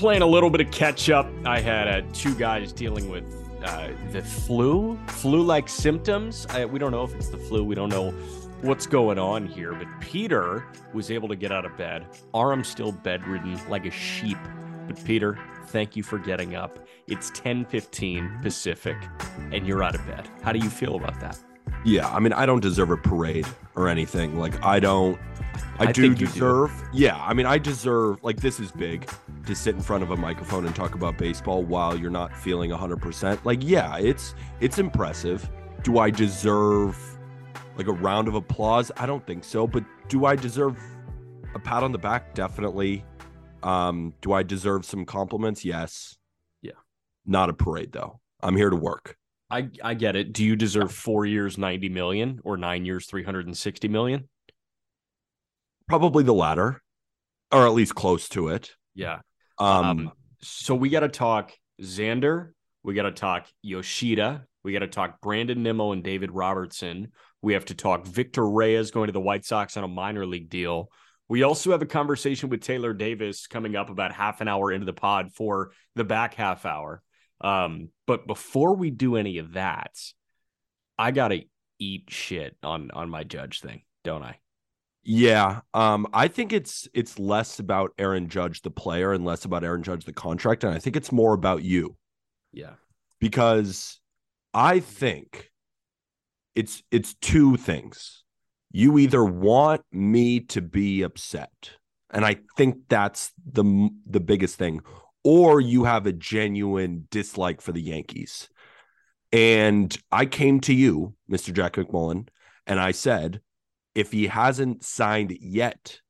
Playing a little bit of catch up. I had uh, two guys dealing with uh, the flu, flu like symptoms. I, we don't know if it's the flu. We don't know what's going on here. But Peter was able to get out of bed. Aram still bedridden like a sheep. But Peter, thank you for getting up. It's 10:15 Pacific, and you're out of bed. How do you feel about that? Yeah, I mean, I don't deserve a parade or anything. Like, I don't. I, I do you do. deserve. Yeah, I mean, I deserve. Like, this is big to sit in front of a microphone and talk about baseball while you're not feeling 100%. Like, yeah, it's it's impressive. Do I deserve like a round of applause? I don't think so. But do I deserve a pat on the back? Definitely. Um, do I deserve some compliments? Yes. Yeah. Not a parade though. I'm here to work. I I get it. Do you deserve four years, 90 million, or nine years, 360 million? Probably the latter, or at least close to it. Yeah. Um, Um, so we got to talk Xander. We got to talk Yoshida. We got to talk Brandon Nimmo and David Robertson. We have to talk Victor Reyes going to the White Sox on a minor league deal. We also have a conversation with Taylor Davis coming up about half an hour into the pod for the back half hour. Um, but before we do any of that, I gotta eat shit on on my judge thing, don't I? Yeah, um, I think it's it's less about Aaron Judge the player and less about Aaron Judge the contract, and I think it's more about you Yeah. because I think it's it's two things. You either want me to be upset, and I think that's the the biggest thing, or you have a genuine dislike for the Yankees. And I came to you, Mr. Jack McMullen, and I said, if he hasn't signed yet,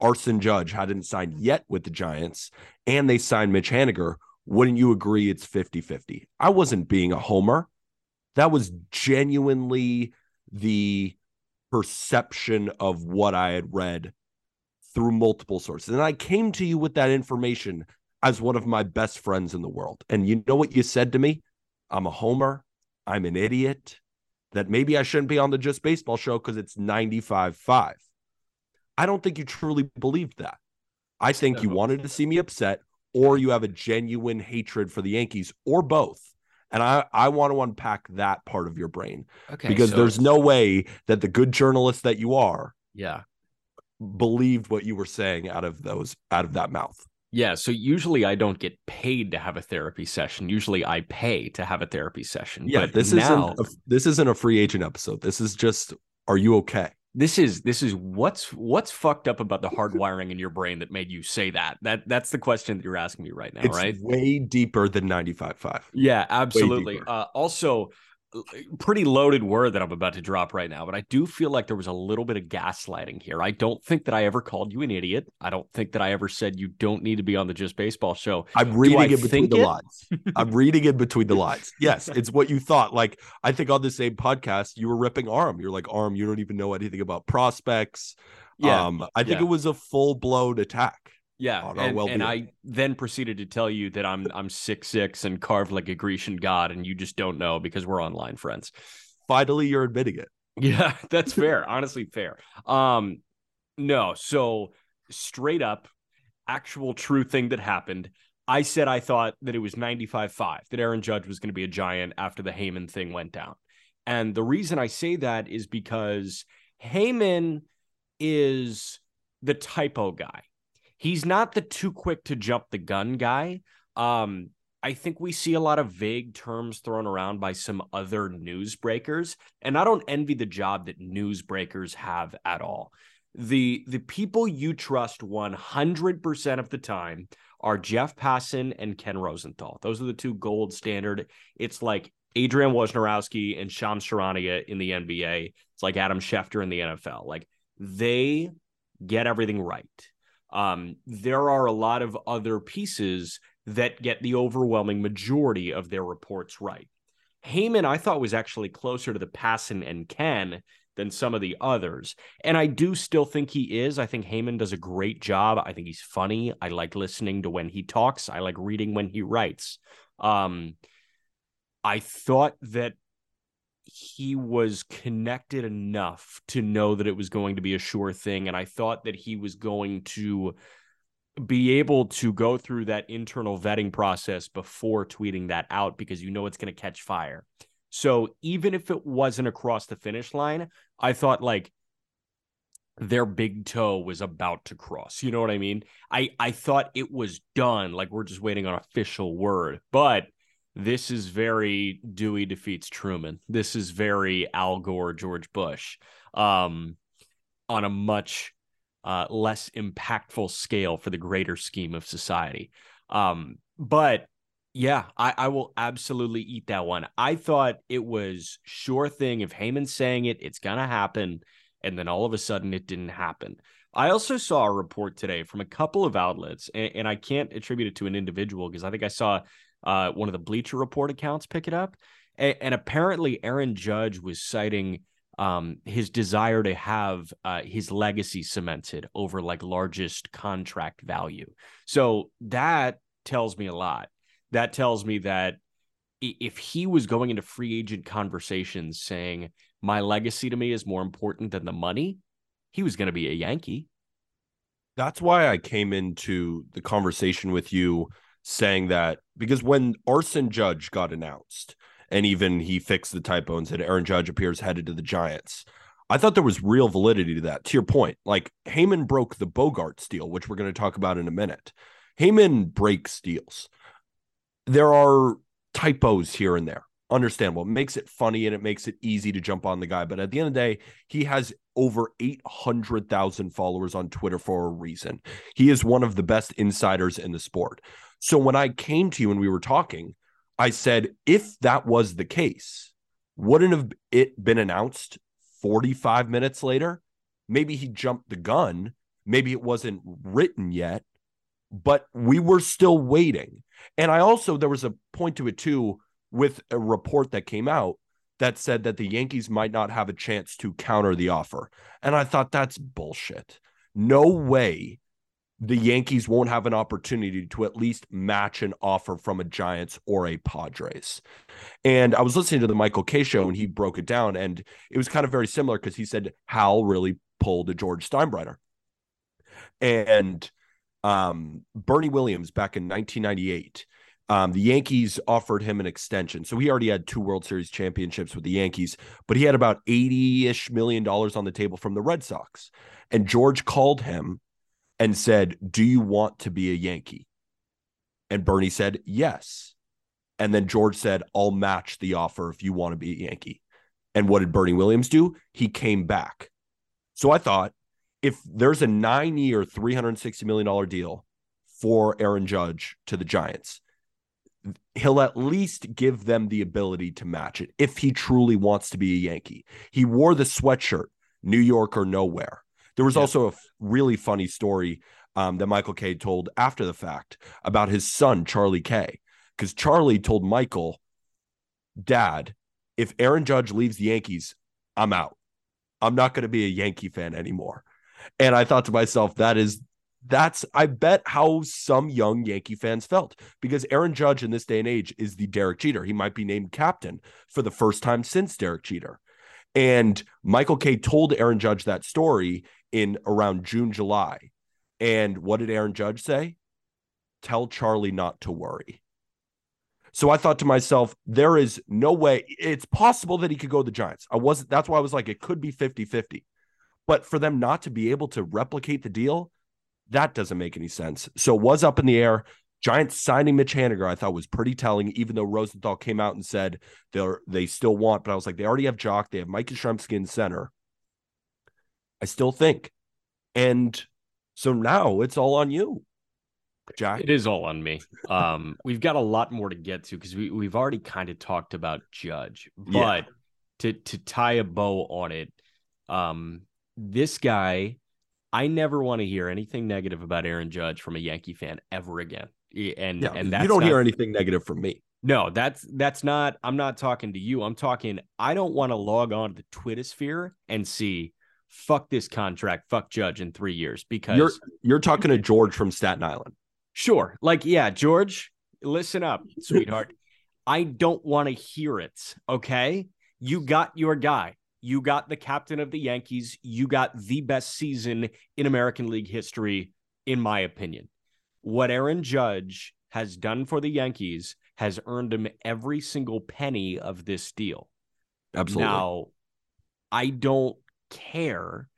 Arson Judge hadn't signed yet with the Giants, and they signed Mitch Haniger, wouldn't you agree it's 50 50? I wasn't being a homer. That was genuinely the perception of what I had read through multiple sources. And I came to you with that information as one of my best friends in the world. And you know what you said to me? I'm a homer. I'm an idiot. That maybe I shouldn't be on the Just Baseball show because it's 95 5. I don't think you truly believed that. I think you wanted to see me upset, or you have a genuine hatred for the Yankees, or both. And I, I want to unpack that part of your brain Okay. because so- there's no way that the good journalist that you are Yeah. believed what you were saying out of those out of that mouth. Yeah. So usually I don't get paid to have a therapy session. Usually I pay to have a therapy session. Yeah, but this now, isn't a, this isn't a free agent episode. This is just are you okay? this is this is what's what's fucked up about the hardwiring in your brain that made you say that. That that's the question that you're asking me right now, it's right? way deeper than 95.5. Yeah, absolutely. Uh, also, pretty loaded word that I'm about to drop right now, but I do feel like there was a little bit of gaslighting here. I don't think that I ever called you an idiot. I don't think that I ever said you don't need to be on the Just Baseball show. I'm reading it between think the it? lines. I'm reading it between the lines. Yes, it's what you thought. Like I think on the same podcast, you were ripping Arm. You're like Arm. You don't even know anything about prospects. Yeah, um, I think yeah. it was a full blown attack. Yeah, on our and, and I then proceeded to tell you that I'm I'm six six and carved like a Grecian god, and you just don't know because we're online friends. Finally, you're admitting it. Yeah, that's fair. Honestly, fair. Um, no, so straight up, actual true thing that happened. I said I thought that it was 95-5, that Aaron Judge was going to be a giant after the Heyman thing went down. And the reason I say that is because Heyman is the typo guy. He's not the too quick to jump the gun guy. Um, I think we see a lot of vague terms thrown around by some other newsbreakers, and I don't envy the job that newsbreakers have at all. The the people you trust 100% of the time are Jeff Passan and Ken Rosenthal. Those are the two gold standard. It's like Adrian Wojnarowski and Shams Charania in the NBA. It's like Adam Schefter in the NFL. Like they get everything right. Um, there are a lot of other pieces that get the overwhelming majority of their reports right. Heyman, I thought, was actually closer to the Passan and Ken than some of the others. And I do still think he is. I think Heyman does a great job. I think he's funny. I like listening to when he talks. I like reading when he writes. Um, I thought that he was connected enough to know that it was going to be a sure thing. And I thought that he was going to be able to go through that internal vetting process before tweeting that out because you know it's going to catch fire. So even if it wasn't across the finish line, I thought like their big toe was about to cross. You know what I mean? I I thought it was done, like we're just waiting on official word. But this is very Dewey defeats Truman. This is very Al Gore, George Bush, um, on a much uh, less impactful scale for the greater scheme of society. Um, but yeah, I, I will absolutely eat that one. I thought it was sure thing. If Heyman's saying it, it's gonna happen, and then all of a sudden it didn't happen. I also saw a report today from a couple of outlets, and, and I can't attribute it to an individual because I think I saw uh, one of the Bleacher Report accounts pick it up, and, and apparently Aaron Judge was citing um, his desire to have uh, his legacy cemented over like largest contract value. So that tells me a lot. That tells me that if he was going into free agent conversations saying my legacy to me is more important than the money, he was going to be a Yankee. That's why I came into the conversation with you saying that because when Arson Judge got announced, and even he fixed the typo and said Aaron Judge appears headed to the Giants. I thought there was real validity to that. To your point, like Heyman broke the Bogaerts deal, which we're going to talk about in a minute. Heyman breaks deals. There are typos here and there. Understandable. It makes it funny and it makes it easy to jump on the guy. But at the end of the day, he has over 800,000 followers on Twitter for a reason. He is one of the best insiders in the sport. So when I came to you and we were talking, I said, if that was the case, wouldn't have it been announced 45 minutes later? Maybe he jumped the gun. Maybe it wasn't written yet, but we were still waiting. And I also, there was a point to it too with a report that came out that said that the Yankees might not have a chance to counter the offer. And I thought that's bullshit. No way the Yankees won't have an opportunity to at least match an offer from a Giants or a Padres. And I was listening to the Michael Kay show and he broke it down. And it was kind of very similar because he said Hal really pulled a George Steinbrenner. And um, Bernie Williams back in 1998. Um, the Yankees offered him an extension. So he already had two World Series championships with the Yankees, but he had about 80 ish million dollars on the table from the Red Sox. And George called him and said, Do you want to be a Yankee? And Bernie said, Yes. And then George said, I'll match the offer if you want to be a Yankee. And what did Bernie Williams do? He came back. So I thought if there's a nine year, $360 million deal for Aaron Judge to the Giants, he'll at least give them the ability to match it if he truly wants to be a Yankee. He wore the sweatshirt, New York or nowhere. There was yeah. also a really funny story um, that Michael Kay told after the fact about his son, Charlie Kay, because Charlie told Michael, Dad, if Aaron Judge leaves the Yankees, I'm out. I'm not going to be a Yankee fan anymore. And I thought to myself, that is that's I bet how some young Yankee fans felt because Aaron Judge in this day and age is the Derek Jeter. He might be named captain for the first time since Derek Jeter. And Michael Kay told Aaron Judge that story in around June, July. And what did Aaron Judge say? Tell Charlie not to worry. So I thought to myself, there is no way it's possible that he could go to the Giants. I wasn't, that's why I was like, it could be 50 50. But for them not to be able to replicate the deal, that doesn't make any sense. So it was up in the air. Giants signing Mitch Haniger, I thought was pretty telling, even though Rosenthal came out and said they're they still want, but I was like, they already have Joc, they have Mike Yastrzemski in center. I still think. And so now it's all on you. Jack. It is all on me. Um, we've got a lot more to get to because we we've already kind of talked about Judge, but Yeah. to to tie a bow on it, um, this guy, I never want to hear anything negative about Aaron Judge from a Yankee fan ever again. And Yeah, and that's you don't not- hear anything negative from me. No, that's that's not. I'm not talking to you. I'm talking. I don't want to log on to the Twitter sphere and see, fuck this contract, fuck Judge in three years because You're you're talking to George from Staten Island. Sure. Like, yeah, George, listen up, sweetheart. I don't want to hear it. Okay. You got your guy. You got the captain of the Yankees. You got the best season in American League history, in my opinion. What Aaron Judge has done for the Yankees has earned him every single penny of this deal. Absolutely. Now, I don't care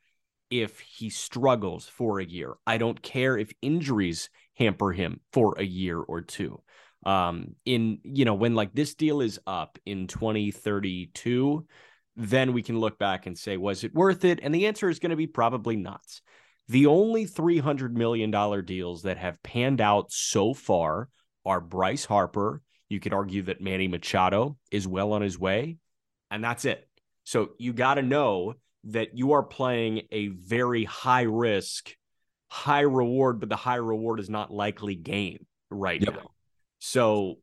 if he struggles for a year. I don't care if injuries hamper him for a year or two. Um, in you know, when like this deal is up in 2032, then we can look back and say, was it worth it? And the answer is going to be probably not. The only $300 million deals that have panned out so far are Bryce Harper. You could argue that Manny Machado is well on his way, and that's it. So you got to know that you are playing a very high risk, high reward, but the high reward is not likely gain right Yep. now. So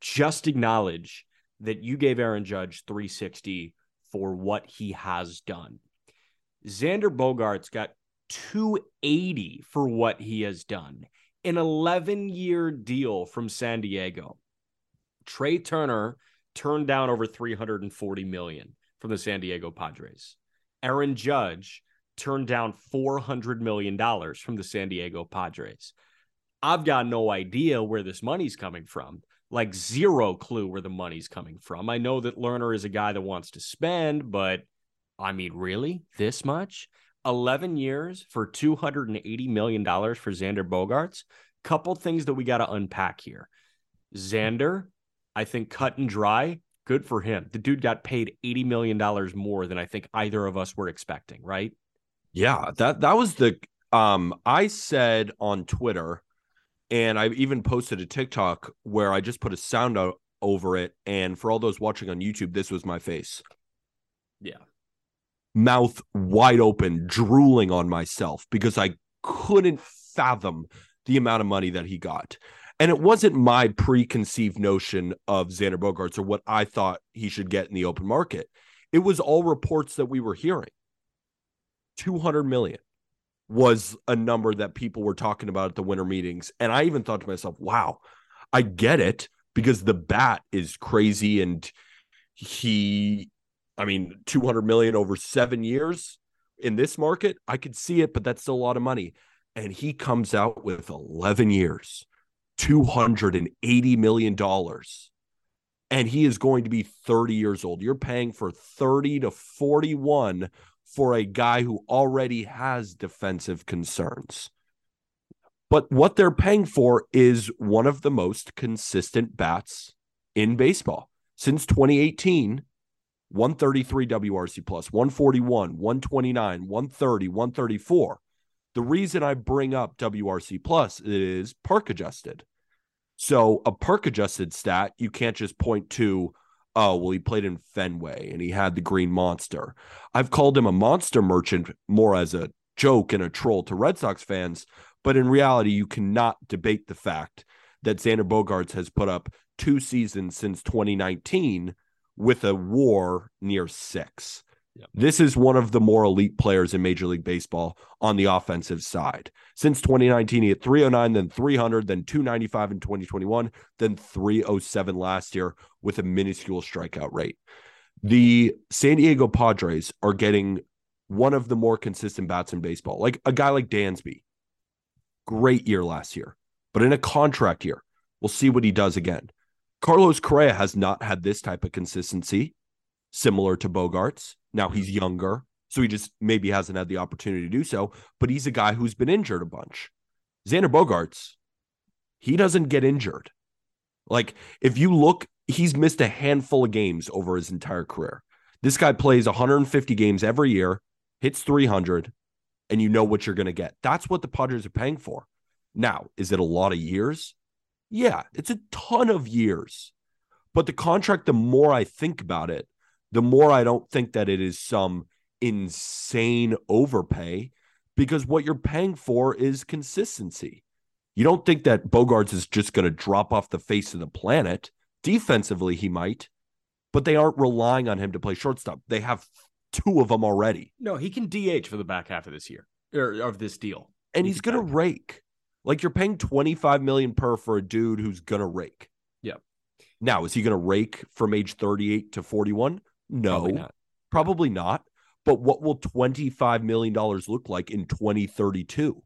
just acknowledge that you gave Aaron Judge 360 for what he has done. Xander Bogaerts got 280 for what he has done. An 11 year deal from San Diego. Trea Turner turned down over 340 million from the San Diego Padres. Aaron Judge turned down 400 million dollars from the San Diego Padres. I've got no idea where this money's coming from. Like zero clue where the money's coming from. I know that Lerner is a guy that wants to spend, but I mean, really? This much? 11 years for $280 million for Xander Bogaerts? Couple things that we got to unpack here. Xander, I think cut and dry, good for him. The dude got paid $80 million more than I think either of us were expecting, right? Yeah, that that was the um I said on Twitter and I even posted a TikTok where I just put a sound out over it and for all those watching on YouTube this was my face. Yeah. Mouth wide open, drooling on myself because I couldn't fathom the amount of money that he got. And it wasn't my preconceived notion of Xander Bogaerts or what I thought he should get in the open market. It was all reports that we were hearing. 200 million was a number that people were talking about at the winter meetings. And I even thought to myself, wow, I get it because the bat is crazy and he, I mean, 200 million over seven years in this market, I could see it, but that's still a lot of money. And he comes out with 11 years, $280 million. And he is going to be 30 years old. You're paying for 30 to 41 for a guy who already has defensive concerns. But what they're paying for is one of the most consistent bats in baseball. Since 2018, 133 WRC plus, 141, 129, 130, 134. The reason I bring up WRC plus is park adjusted. So a park adjusted stat, you can't just point to, oh, well, he played in Fenway and he had the green monster. I've called him a monster merchant more as a joke and a troll to Red Sox fans, but in reality, you cannot debate the fact that Xander Bogaerts has put up two seasons since 2019 with a war near six. This is one of the more elite players in Major League Baseball on the offensive side. Since 2019, he hit 309, then 300, then 295 in 2021, then 307 last year with a minuscule strikeout rate. The San Diego Padres are getting one of the more consistent bats in baseball, like a guy like Dansby. Great year last year, but in a contract year, we'll see what he does again. Carlos Correa has not had this type of consistency, similar to Bogaerts. Now he's mm-hmm. younger, so he just maybe hasn't had the opportunity to do so, but he's a guy who's been injured a bunch. Xander Bogaerts, he doesn't get injured. Like, if you look, he's missed a handful of games over his entire career. This guy plays 150 games every year, hits 300, and you know what you're going to get. That's what the Padres are paying for. Now, is it a lot of years? Yeah, it's a ton of years. But the contract, the more I think about it, the more I don't think that it is some insane overpay because what you're paying for is consistency. You don't think that Bogaerts is just going to drop off the face of the planet. Defensively, he might, but they aren't relying on him to play shortstop. They have two of them already. No, he can DH for the back half of this year or of this deal. And he's going to rake. Like you're paying 25 million per for a dude who's going to rake. Yeah. Now, is he going to rake from age 38 to 41? No. Probably not. Probably not. But what will $25 million look like in 2032?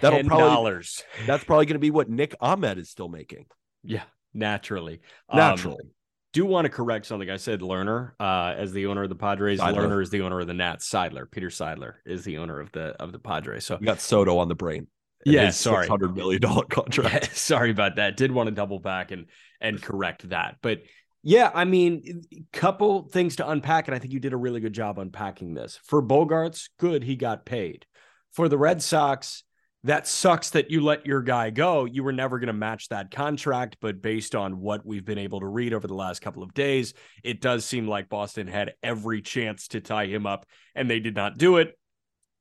That'll Ten probably- dollars. That's probably going to be what Nick Ahmed is still making. Yeah, naturally. Um, Naturally. do want to correct something. I said Lerner uh, as the owner of the Padres. Seidler. Lerner is the owner of the Nats. Seidler, Peter Seidler, is the owner of the of the Padres. So you got Soto on the brain. Yeah, sorry. hundred million dollar contract. sorry about that. Did want to double back and and correct that. But yeah, I mean, couple things to unpack, and I think you did a really good job unpacking this. For Bogaerts, good, he got paid. For the Red Sox, that sucks that you let your guy go. You were never going to match that contract, but based on what we've been able to read over the last couple of days, it does seem like Boston had every chance to tie him up, and they did not do it.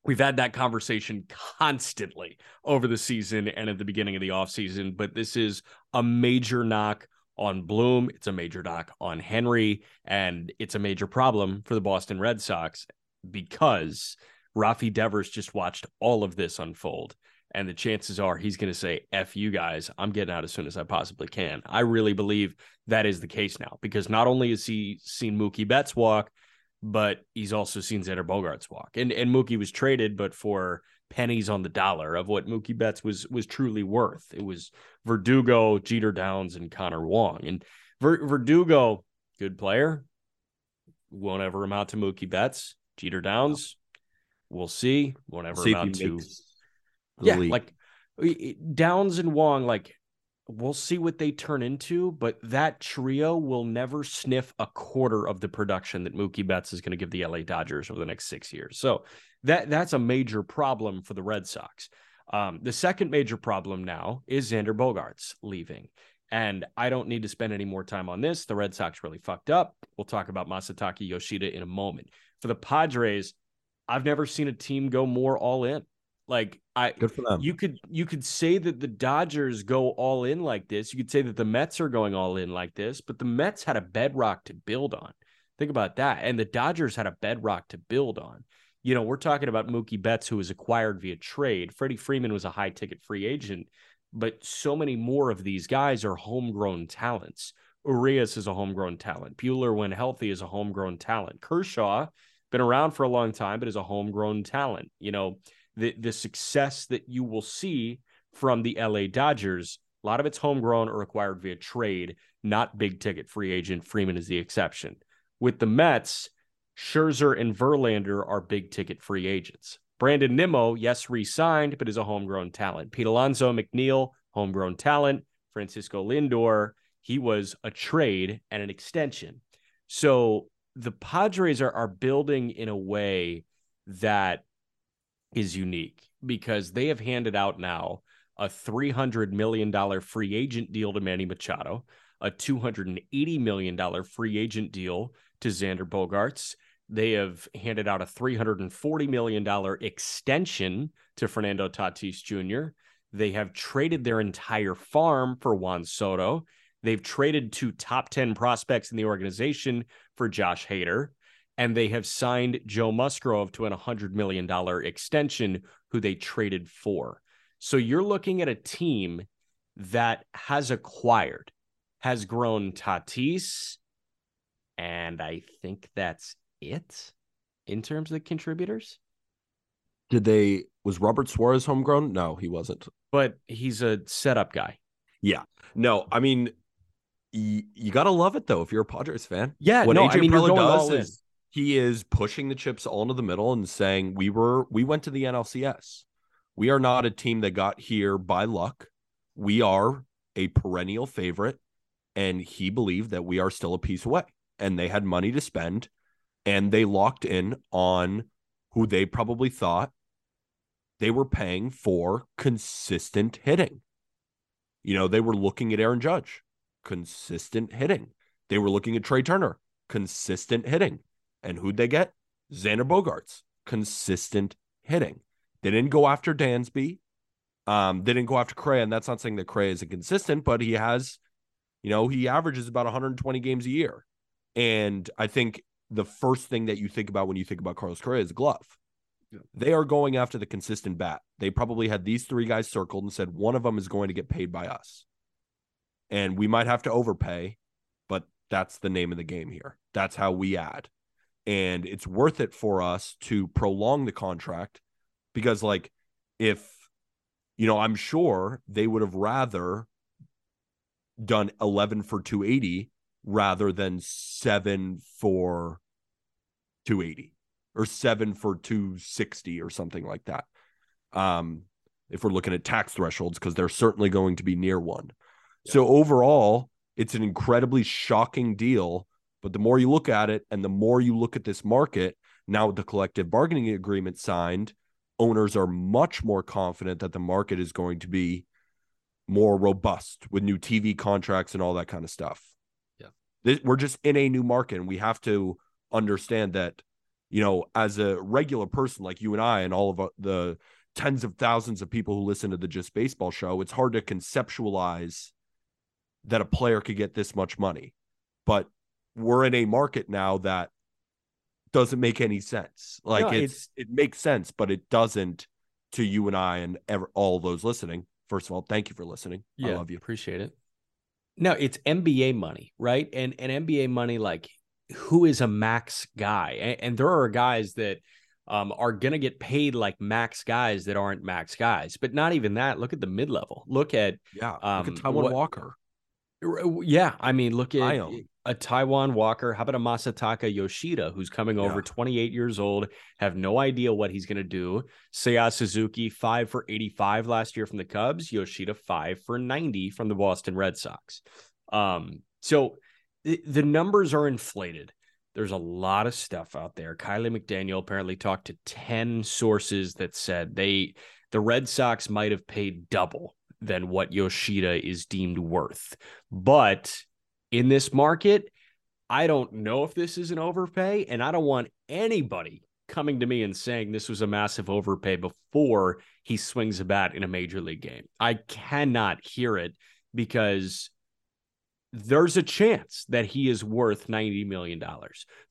We've had that conversation constantly over the season and at the beginning of the offseason, but this is a major knock on Bloom. It's a major knock on Henry, and it's a major problem for the Boston Red Sox because Rafi Devers just watched all of this unfold. And the chances are he's going to say, F you guys, I'm getting out as soon as I possibly can. I really believe that is the case now because not only has he seen Mookie Betts walk, but he's also seen Xander Bogaerts walk. And and Mookie was traded, but for pennies on the dollar of what Mookie Betts was was truly worth. It was Verdugo, Jeter Downs, and Connor Wong. And Ver, Verdugo, good player, won't ever amount to Mookie Betts. Jeter Downs, we'll see, won't ever See if he amount to yeah, league. like Downs and Wong, like we'll see what they turn into, but that trio will never sniff a quarter of the production that Mookie Betts is going to give the LA Dodgers over the next six years. So that that's a major problem for the Red Sox. Um, the second major problem now is Xander Bogaerts leaving. And I don't need to spend any more time on this. The Red Sox really fucked up. We'll talk about Masataka Yoshida in a moment. For the Padres, I've never seen a team go more all in. Like I Good for them. you could you could say that the Dodgers go all in like this. You could say that the Mets are going all in like this, but the Mets had a bedrock to build on. Think about that. And the Dodgers had a bedrock to build on. You know, we're talking about Mookie Betts, who was acquired via trade. Freddie Freeman was a high ticket free agent, but so many more of these guys are homegrown talents. Urias is a homegrown talent. Buehler, when healthy, is a homegrown talent. Kershaw, been around for a long time, but is a homegrown talent. You know, the the success that you will see from the LA Dodgers, a lot of it's homegrown or acquired via trade, not big ticket free agent. Freeman is the exception. With the Mets, Scherzer and Verlander are big ticket free agents. Brandon Nimmo, yes, re-signed, but is a homegrown talent. Pete Alonso, McNeil, homegrown talent. Francisco Lindor, he was a trade and an extension. So the Padres are, are building in a way that is unique because they have handed out now a $300 million free agent deal to Manny Machado, a $280 million free agent deal to Xander Bogaerts. They have handed out a $340 million extension to Fernando Tatis Jr. They have traded their entire farm for Juan Soto. They've traded two top 10 prospects in the organization for Josh Hader and they have signed Joe Musgrove to an $100 million extension, who they traded for. So you're looking at a team that has acquired, has grown Tatis, and I think that's it in terms of the contributors. Did they was Robert Suarez homegrown? No, he wasn't. But he's a setup guy. Yeah. No, I mean, y- you gotta love it though if you're a Padres fan. Yeah, What no, AJ I mean Preller does is he is pushing the chips all into the middle and saying we were we went to the NLCS. We are not a team that got here by luck. We are a perennial favorite, and he believed that we are still a piece away. And they had money to spend, and they locked in on who they probably thought they were paying for consistent hitting. You know, they were looking at Aaron Judge, consistent hitting. They were looking at Trea Turner, consistent hitting. And who'd they get? Xander Bogaerts, consistent hitting. They didn't go after Dansby. Um, they didn't go after Correa, and that's not saying that Correa is inconsistent, but he has, you know, he averages about 120 games a year. And I think the first thing that you think about when you think about Carlos Correa is glove. Yeah. They are going after the consistent bat. They probably had these three guys circled and said one of them is going to get paid by us. And we might have to overpay, but that's the name of the game here. That's how we add. And it's worth it for us to prolong the contract because, like, if, you know, I'm sure they would have rather done 11 for 280 rather than seven for 280 or seven for 260 or something like that. Um, if we're looking at tax thresholds, because they're certainly going to be near one. Yeah. So overall, it's an incredibly shocking deal. But the more you look at it and the more you look at this market, now with the collective bargaining agreement signed, owners are much more confident that the market is going to be more robust with new TV contracts and all that kind of stuff. Yeah. This, we're just in a new market and we have to understand that, you know, as a regular person like you and I and all of the tens of thousands of people who listen to the Just Baseball show, it's hard to conceptualize that a player could get this much money. But we're in a market now that doesn't make any sense. Like No, it's, it makes sense, but it doesn't to you and I and ever, all those listening. First of all, thank you for listening. I love you. Appreciate it. No, it's NBA money, right? And and NBA money, like who is a max guy? And, and there are guys that um, are gonna get paid like max guys that aren't max guys. But not even that. Look at the mid level. Look at Yeah. Um, look at Taijuan what- Walker. yeah. I mean, look at. A Taijuan Walker. How about a Masataka Yoshida who's coming over, 28 years old, have no idea what he's going to do. Seiya Suzuki, five for 85 last year from the Cubs. Yoshida, five for 90 from the Boston Red Sox. Um, so the, the numbers are inflated. There's a lot of stuff out there. Kiley McDaniel apparently talked to 10 sources that said they the Red Sox might have paid double than what Yoshida is deemed worth. But in this market, I don't know if this is an overpay, and I don't want anybody coming to me and saying this was a massive overpay before he swings a bat in a major league game. I cannot hear it because there's a chance that he is worth $90 million.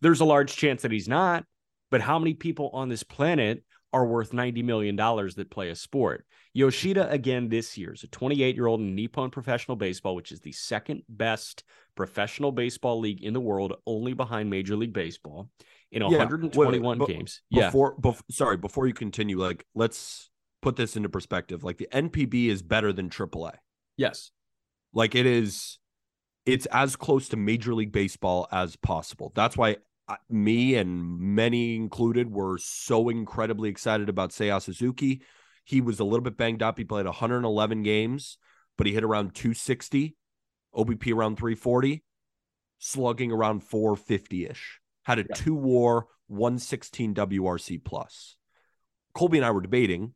There's a large chance that he's not, but how many people on this planet are worth $90 million that play a sport? Yoshida, again, this year is a 28 year old in Nippon Professional Baseball, which is the second best professional baseball league in the world, only behind Major League Baseball in Yeah, 121 but games. Yeah. Before, bef- sorry, before you continue, like let's put this into perspective. Like the NPB is better than AAA. Yes. Like it is, it's as close to Major League Baseball as possible. That's why me and many included were so incredibly excited about Seiya Suzuki. He was a little bit banged up. He played 111 games, but he hit around 260, OBP around 340, slugging around 450 ish. Had a Yeah. two war 116 WRC plus. Colby and I were debating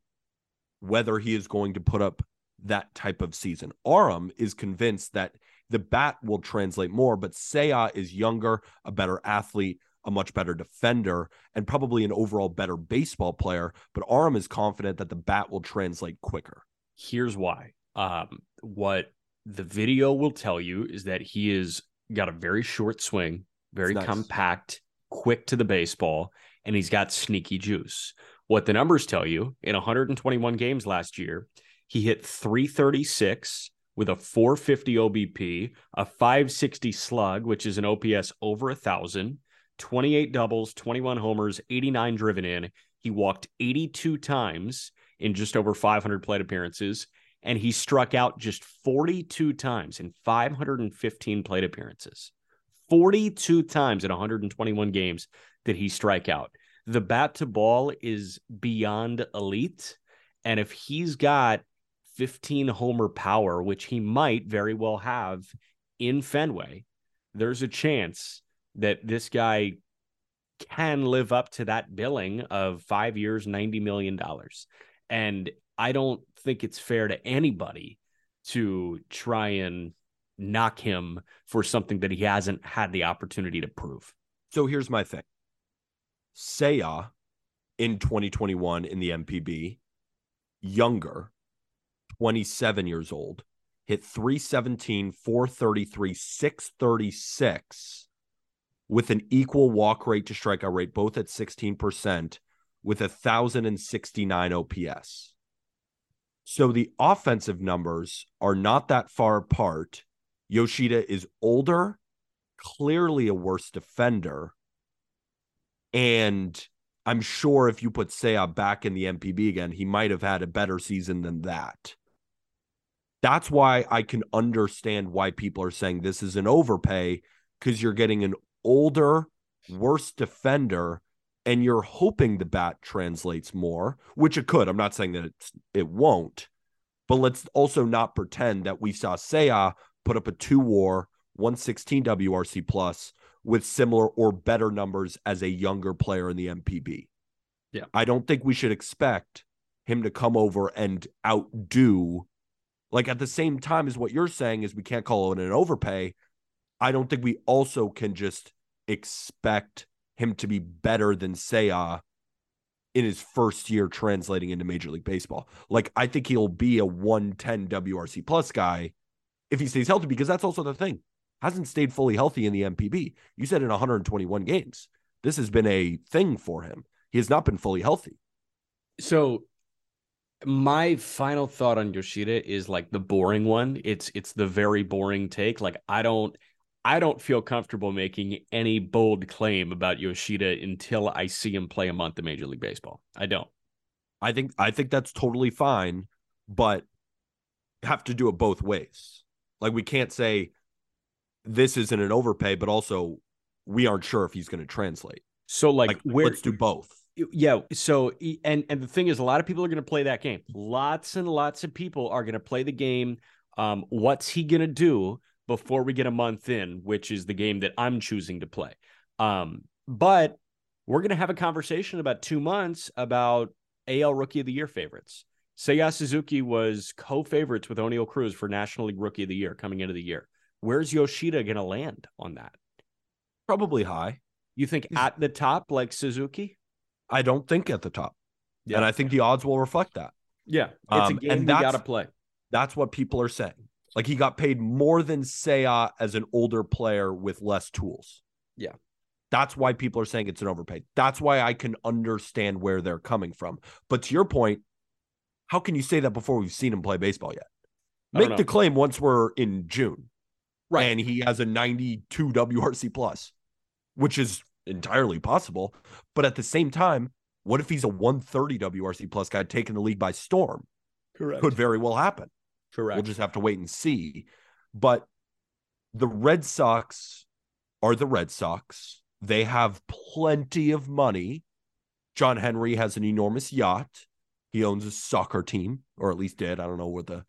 whether he is going to put up that type of season. Aram is convinced that the bat will translate more, but Seiya is younger, a better athlete, a much better defender, and probably an overall better baseball player. But Aram is confident that the bat will translate quicker. Here's why. Um, what the video will tell you is that he is got a very short swing, very nice. compact, quick to the baseball, and he's got sneaky juice. What the numbers tell you in 121 games last year, he hit 336 with a 450 OBP, a 560 slug, which is an OPS over a thousand, 28 doubles, 21 homers, 89 driven in. He walked 82 times in just over 500 plate appearances, and he struck out just 42 times in 515 plate appearances. 42 times in 121 games did he strike out. The bat to ball is beyond elite. And if he's got 15 homer power, which he might very well have in Fenway, there's a chance that this guy can live up to that billing of five years, $90 million. And I don't think it's fair to anybody to try and knock him for something that he hasn't had the opportunity to prove. So here's my thing. Seiya in 2021 in the NPB, younger, 27 years old, hit 317, 433, 636 with an equal walk rate to strikeout rate, both at 16%, with a 1,069 OPS. So the offensive numbers are not that far apart. Yoshida is older, clearly a worse defender. And I'm sure if you put Seiya back in the NPB again, he might have had a better season than that. That's why I can understand why people are saying this is an overpay because you're getting an older, worse defender, and you're hoping the bat translates more, which it could. I'm not saying that it's, it won't, but let's also not pretend that we saw Seiya put up a two war 116 WRC plus with similar or better numbers as a younger player in the NPB. Yeah. I don't think we should expect him to come over and outdo like at the same time as what you're saying is we can't call it an overpay. I don't think we also can just expect him to be better than Seiya in his first year translating into Major League Baseball. Like I think he'll be a 110 WRC plus guy if he stays healthy, because that's also the thing. Hasn't stayed fully healthy in the NPB. You said in 121 games. This has been a thing for him. He has not been fully healthy. So my final thought on Yoshida is like the boring one. It's it's the very boring take. Like I don't I don't feel comfortable making any bold claim about Yoshida until I see him play a month of Major League Baseball. I don't. I think I think that's totally fine, but have to do it both ways. Like we can't say this isn't an overpay, but also we aren't sure if he's going to translate. So like, Like where let's do both. yeah so and and the thing is a lot of people are going to play that game lots and lots of people are going to play the game um what's he going to do before we get a month in which is the game that i'm choosing to play um but we're going to have a conversation about two months about al rookie of the year favorites Seiya Suzuki was co-favorites with Oneil Cruz for National League Rookie of the Year coming into the year. Where's Yoshida going to land on that? Probably high. You think He's- at the top like Suzuki? I don't think at the top. Yeah. And I think the odds will reflect that. Yeah, it's Um, a game we got to play. That's what people are saying. Like he got paid more than Seiya as an older player with less tools. Yeah. That's why people are saying it's an overpay. That's why I can understand where they're coming from. But to your point, how can you say that before we've seen him play baseball yet? Make the claim once we're in June. Right. And he has a 92 WRC plus, which is entirely possible. But at the same time, what if he's a 130 WRC plus guy taking the league by storm? Correct. Could very well happen. Correct. We'll just have to wait and see. But the Red Sox are the Red Sox. They have plenty of money. John Henry has an enormous yacht. He owns a soccer team, or at least did. I don't know where the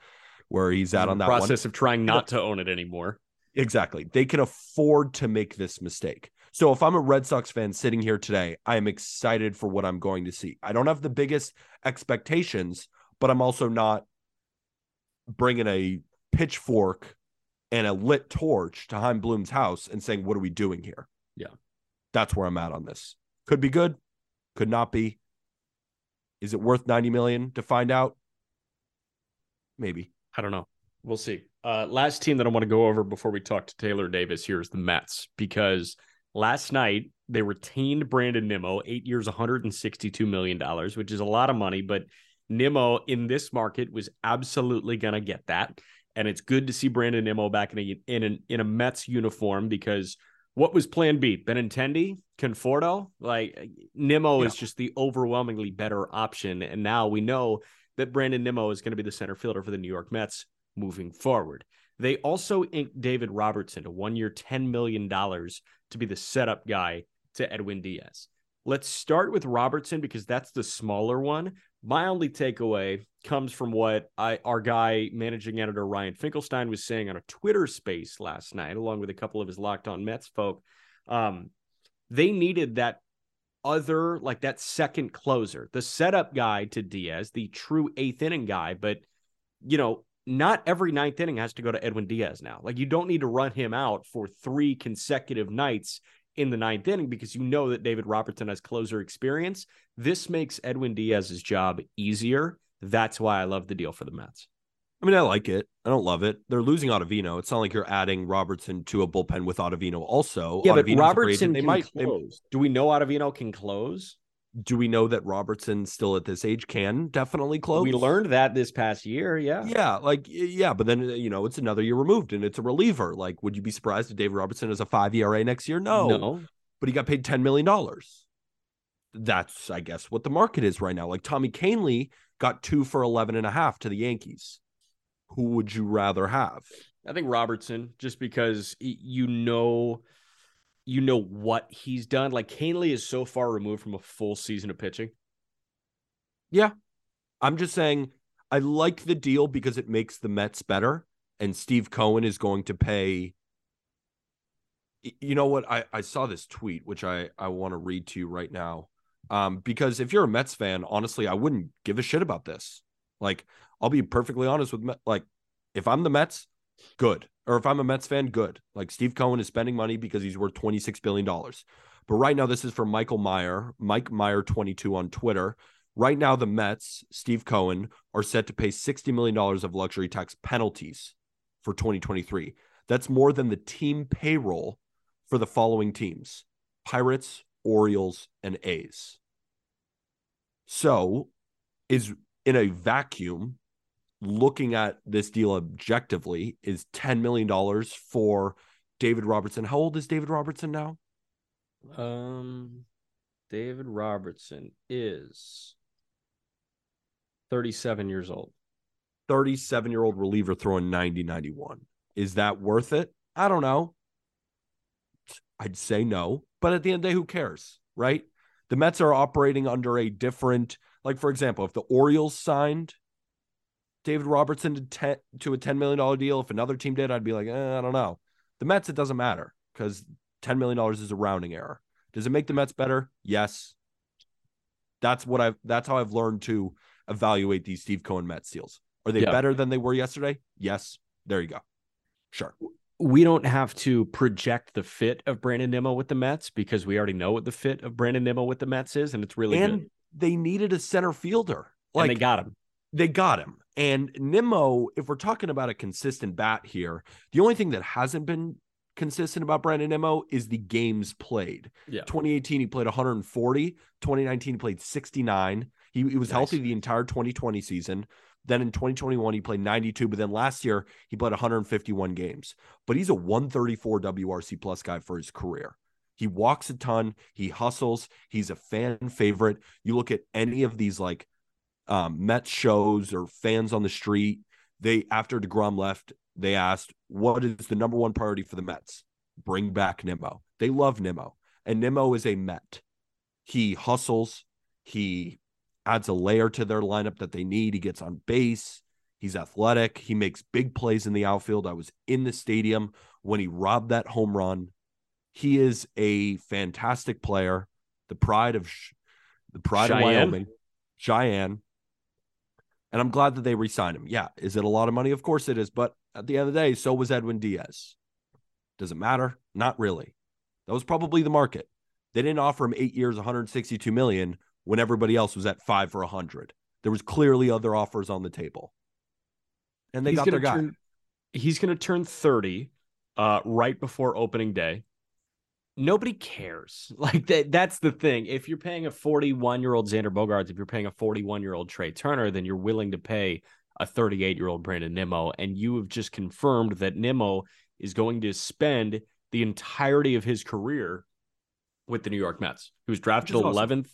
where he's at on that one. process of trying not to own it anymore. Exactly. They can afford to make this mistake. So if I'm a Red Sox fan sitting here today, I am excited for what I'm going to see. I don't have the biggest expectations, but I'm also not bringing a pitchfork and a lit torch to Chaim Bloom's house and saying, "What are we doing here?" Yeah. That's where I'm at on this. Could be good, could not be. Is it worth 90 million to find out? Maybe. I don't know. We'll see. Uh, last team that I want to go over before we talk to Taylor Davis here is the Mets because last night they retained Brandon Nimmo, eight years, $162 million, which is a lot of money, but Nimmo in this market was absolutely going to get that. And it's good to see Brandon Nimmo back in a, in, an, in a Mets uniform because what was plan B? Benintendi, Conforto? Like Nimmo is just the overwhelmingly better option. And now we know that Brandon Nimmo is going to be the center fielder for the New York Mets moving forward. They also inked David Robertson to one year, $10 million to be the setup guy to Edwin Diaz. Let's start with Robertson because that's the smaller one. My only takeaway comes from what I, our guy, managing editor Ryan Finkelstein, was saying on a Twitter space last night, along with a couple of his locked on Mets folk. Um, they needed that other like that second closer, the setup guy to Diaz, the true eighth inning guy. But you know, not every ninth inning has to go to Edwin Diaz now. Like you don't need to run him out for three consecutive nights in the ninth inning because you know that David Robertson has closer experience. This makes Edwin Diaz's job easier. That's why I love the deal for the Mets. I mean, I like it. I don't love it. They're losing Ottavino. It's not like you're adding Robertson to a bullpen with Ottavino. Also, yeah, Ottavino's but Robertson they might. they- Do we know Ottavino can close? Do we know that Robertson still at this age can definitely close? We learned that this past year. Yeah. Yeah, like yeah, but then uh, you know it's another year removed and it's a reliever. Like, would you be surprised if David Robertson has a five ERA next year? No, No. but he got paid ten million dollars. That's I guess what the market is right now. Like Tommy Kahnle got two for eleven and a half to the Yankees. Who would you rather have? I think Robertson, just because you know, you know what he's done. Like Kahnle is so far removed from a full season of pitching. Yeah. I'm just saying I like the deal because it makes the Mets better, and Steve Cohen is going to pay. You know what? I, I saw this tweet, which I, I want to read to you right now. Um, because if you're a Mets fan, honestly, I wouldn't give a shit about this. Like, I'll be perfectly honest with like, if I'm the Mets, good. Or if I'm a Mets fan, good. Like Steve Cohen is spending money because he's worth $26 billion. But right now, this is from Michael Mayer, Mike Mayer 22 on Twitter. Right now, the Mets, Steve Cohen, are set to pay $60 million of luxury tax penalties for 2023. That's more than the team payroll for the following teams Pirates, Orioles, and A's. So, is in a vacuum, looking at this deal objectively, is $10 million for David Robertson. How old is David Robertson now? Um, David Robertson is 37 years old. 37 year old reliever throwing 90 91. Is that worth it? I don't know. I'd say no. But at the end of the day, who cares? Right? The Mets are operating under a different, like, for example, if the Orioles signed David Robertson to, 10, to a $10 million deal, if another team did, I'd be like, eh, I don't know. The Mets, it doesn't matter because $10 million is a rounding error. Does it make the Mets better? Yes. That's what I've, that's how I've learned to evaluate these Steve Cohen Mets deals. Are they Yeah. better than they were yesterday? Yes. There you go. Sure. We don't have to project the fit of Brandon Nimmo with the Mets because we already know what the fit of Brandon Nimmo with the Mets is, and it's really and good. they needed a center fielder. and Like they got him. they got him. And Nimmo, if we're talking about a consistent bat here, the only thing that hasn't been consistent about Brandon Nimmo is the games played. Yeah. 2018, he played 140. 2019, he played 69. He, he was Nice. healthy the entire 2020 season. Then in 2021, he played 92. But then last year, he played 151 games. But he's a 134 WRC plus guy for his career. He walks a ton. He hustles. He's a fan favorite. You look at any of these like um, Mets shows or fans on the street. They after Degrom left, they asked, "What is the number one priority for the Mets? Bring back Nimmo." They love Nimmo, and Nimmo is a Met. He hustles. He adds a layer to their lineup that they need. He gets on base. He's athletic. He makes big plays in the outfield. I was in the stadium when he robbed that home run. He is a fantastic player. The pride of the pride of Wyoming, Cheyenne. And I'm glad that they re-signed him. Yeah, is it a lot of money? Of course it is. But at the end of the day, so was Edwin Diaz. Does it matter? Not really. That was probably the market. They didn't offer him eight years, 162 million when everybody else was at five for a 100. There was clearly other offers on the table, and they he's got guy. Turn, he's going to turn 30 uh, right before opening day. Nobody cares. Like that. That's the thing. If you're paying a 41 year old Xander Bogaerts, if you're paying a 41 year old Trea Turner, then you're willing to pay a 38 year old Brandon Nimmo. And you have just confirmed that Nimmo is going to spend the entirety of his career with the New York Mets. He was drafted awesome. 11th.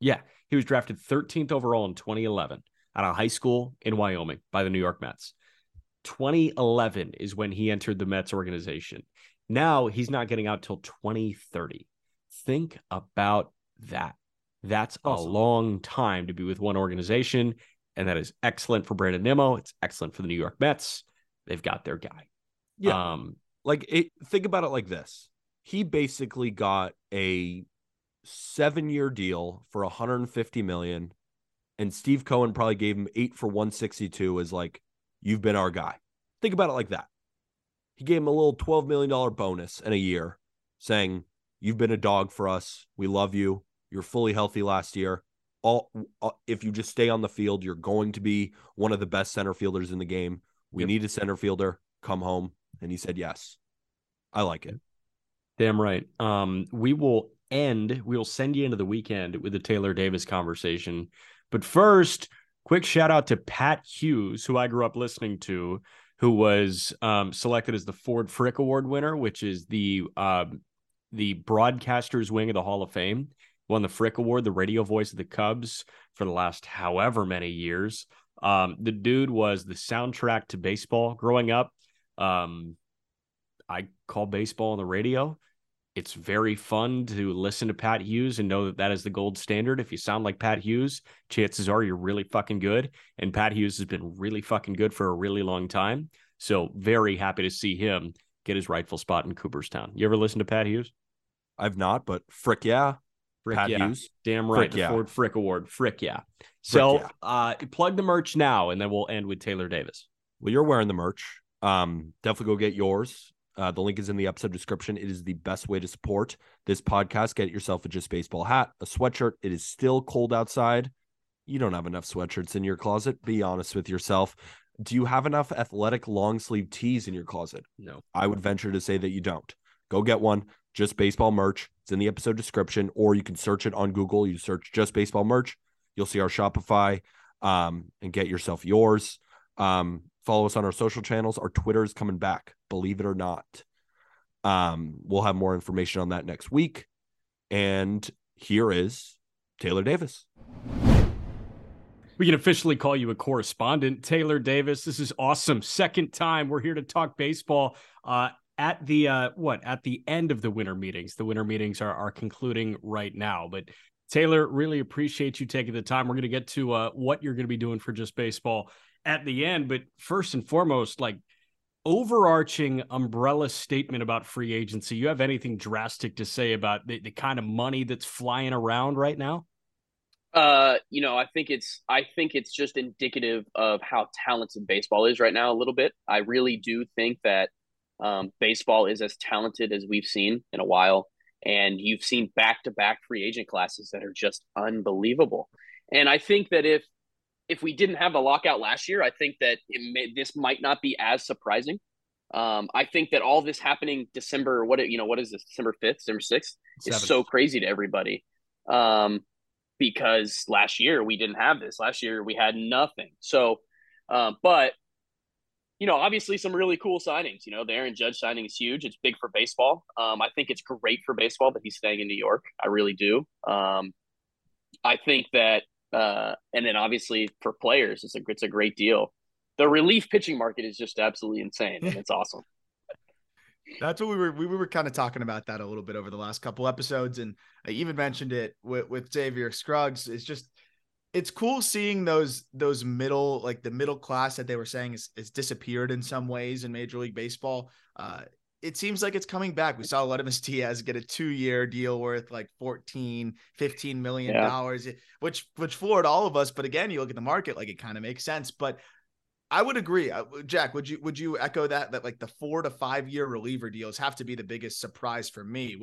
Yeah, he was drafted 13th overall in 2011 out of high school in Wyoming by the New York Mets. 2011 is when he entered the Mets organization. Now he's not getting out till 2030. Think about that. That's Awesome. a long time to be with one organization, and that is excellent for Brandon Nimmo. It's excellent for the New York Mets. They've got their guy. Yeah. Um, like it, think about it like this he basically got a seven year deal for 150 million, and Steve Cohen probably gave him eight for 162 as like, you've been our guy. Think about it like that. He gave him a little $12 million bonus in a year saying, You've been a dog for us. We love you. You're fully healthy last year. All, uh, if you just stay on the field, you're going to be one of the best center fielders in the game. We Yep. need a center fielder. Come home. And he said yes. I like it. Damn right. Um, we will end. We will send you into the weekend with the Taylor Davis conversation. But first, quick shout out to Pat Hughes, who I grew up listening to, who was um, selected as the Ford Frick Award winner, which is the um the broadcasters wing of the Hall of Fame. Won the Frick Award, the radio voice of the Cubs for the last however many years. Um, the dude was the soundtrack to baseball growing up. Um, I call baseball on the radio. It's very fun to listen to Pat Hughes and know that that is the gold standard. If you sound like Pat Hughes, chances are you're really fucking good. And Pat Hughes has been really fucking good for a really long time. So very happy to see him get his rightful spot in Cooperstown. You ever listen to Pat Hughes? I've not, but frick yeah. Frick Pat yeah. Hughes. Damn right. Frick the yeah. Ford Frick Award. Frick yeah. So yeah. uh plug the merch now and then we'll end with Taylor Davis. Well, you're wearing the merch. Um, definitely go get yours. Uh, the link is in the episode description. It is the best way to support this podcast. Get yourself a Just Baseball hat, a sweatshirt. It is still cold outside. You don't have enough sweatshirts in your closet. Be honest with yourself. Do you have enough athletic long sleeve tees in your closet? No. I would venture to say that you don't. Go get one. Just Baseball merch. It's in the episode description, or you can search it on Google. You search Just Baseball merch. You'll see our Shopify um, and get yourself yours. Um, follow us on our social channels. Our Twitter is coming back, believe it or not. Um, we'll have more information on that next week. And here is Taylor Davis. We can officially call you a correspondent, Taylor Davis. This is awesome. Second time we're here to talk baseball. Uh, at the uh, what? At the end of the winter meetings. The winter meetings are are concluding right now. But Taylor, really appreciate you taking the time. We're going to get to uh, what you're going to be doing for just baseball at the end. But first and foremost, like overarching umbrella statement about free agency. You have anything drastic to say about the, the kind of money that's flying around right now? Uh, you know, I think it's I think it's just indicative of how talented baseball is right now a little bit. I really do think that um, baseball is as talented as we've seen in a while, and you've seen back to back free agent classes that are just unbelievable. And I think that if if we didn't have the lockout last year, I think that it may, this might not be as surprising. Um, I think that all this happening December, what you know, what is this, December fifth, December sixth, is so crazy to everybody. Um, because last year we didn't have this. Last year we had nothing. So, um, but you know, obviously some really cool signings. You know, the Aaron Judge signing is huge. It's big for baseball. Um, I think it's great for baseball that he's staying in New York. I really do. Um, I think that, uh, and then obviously for players, it's a it's a great deal. The relief pitching market is just absolutely insane, and it's awesome. That's what we were we were kind of talking about that a little bit over the last couple episodes, and I even mentioned it with with Xavier Scruggs. It's just it's cool seeing those those middle like the middle class that they were saying is, is disappeared in some ways in Major League Baseball. Uh, it seems like it's coming back. We saw Letterman Diaz get a two year deal worth like 14, 15 million dollars, which which floored all of us. But again, you look at the market, like it kind of makes sense. But I would agree, Uh, Jack. Would you would you echo that that like the four to five year reliever deals have to be the biggest surprise for me?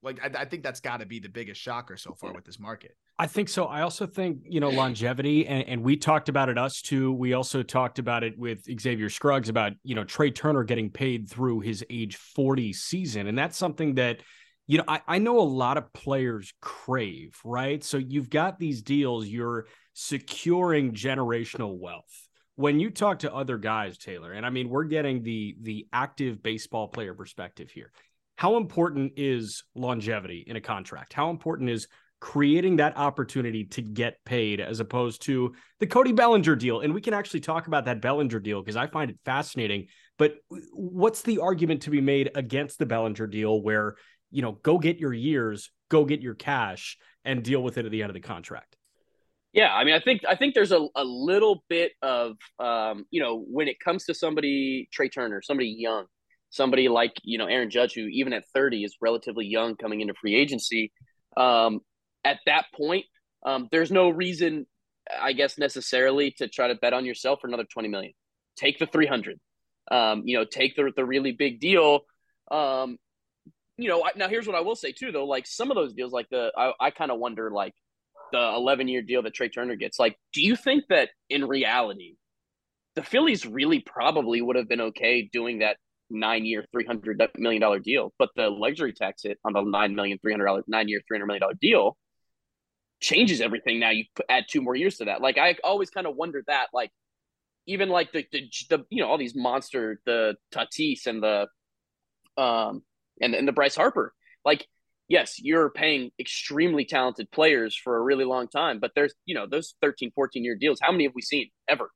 Like I, I think that's got to be the biggest shocker so far with this market. I think so. I also think, you know, longevity, and, and we talked about it, us too. We also talked about it with Xavier Scruggs about, you know, Trea Turner getting paid through his age 40 season. And that's something that, you know, I, I know a lot of players crave, right? So you've got these deals, you're securing generational wealth. When you talk to other guys, Taylor, and I mean, we're getting the the active baseball player perspective here. How important is longevity in a contract? How important is creating that opportunity to get paid as opposed to the Cody Bellinger deal. And we can actually talk about that Bellinger deal because I find it fascinating. But what's the argument to be made against the Bellinger deal where, you know, go get your years, go get your cash and deal with it at the end of the contract? Yeah, I mean, I think I think there's a, a little bit of um, you know when it comes to somebody Trea Turner, somebody young, somebody like you know Aaron Judge, who even at 30 is relatively young coming into free agency. Um, at that point, um, there's no reason, I guess, necessarily to try to bet on yourself for another 20 million. Take the 300. Um, you know, take the the really big deal. Um, you know, now here's what I will say too, though. Like some of those deals, like the I, I kind of wonder, like the 11 year deal that Trea Turner gets. Like, do you think that in reality, the Phillies really probably would have been okay doing that nine year, three hundred million dollar deal, but the luxury tax hit on the nine million, three hundred dollar nine year, three hundred million dollar deal changes everything. Now you add two more years to that. Like I always kind of wondered that, like even like the, the, the you know all these monster the Tatis and the um and and the Bryce Harper like yes you're paying extremely talented players for a really long time but there's you know those 13 14 year deals how many have we seen ever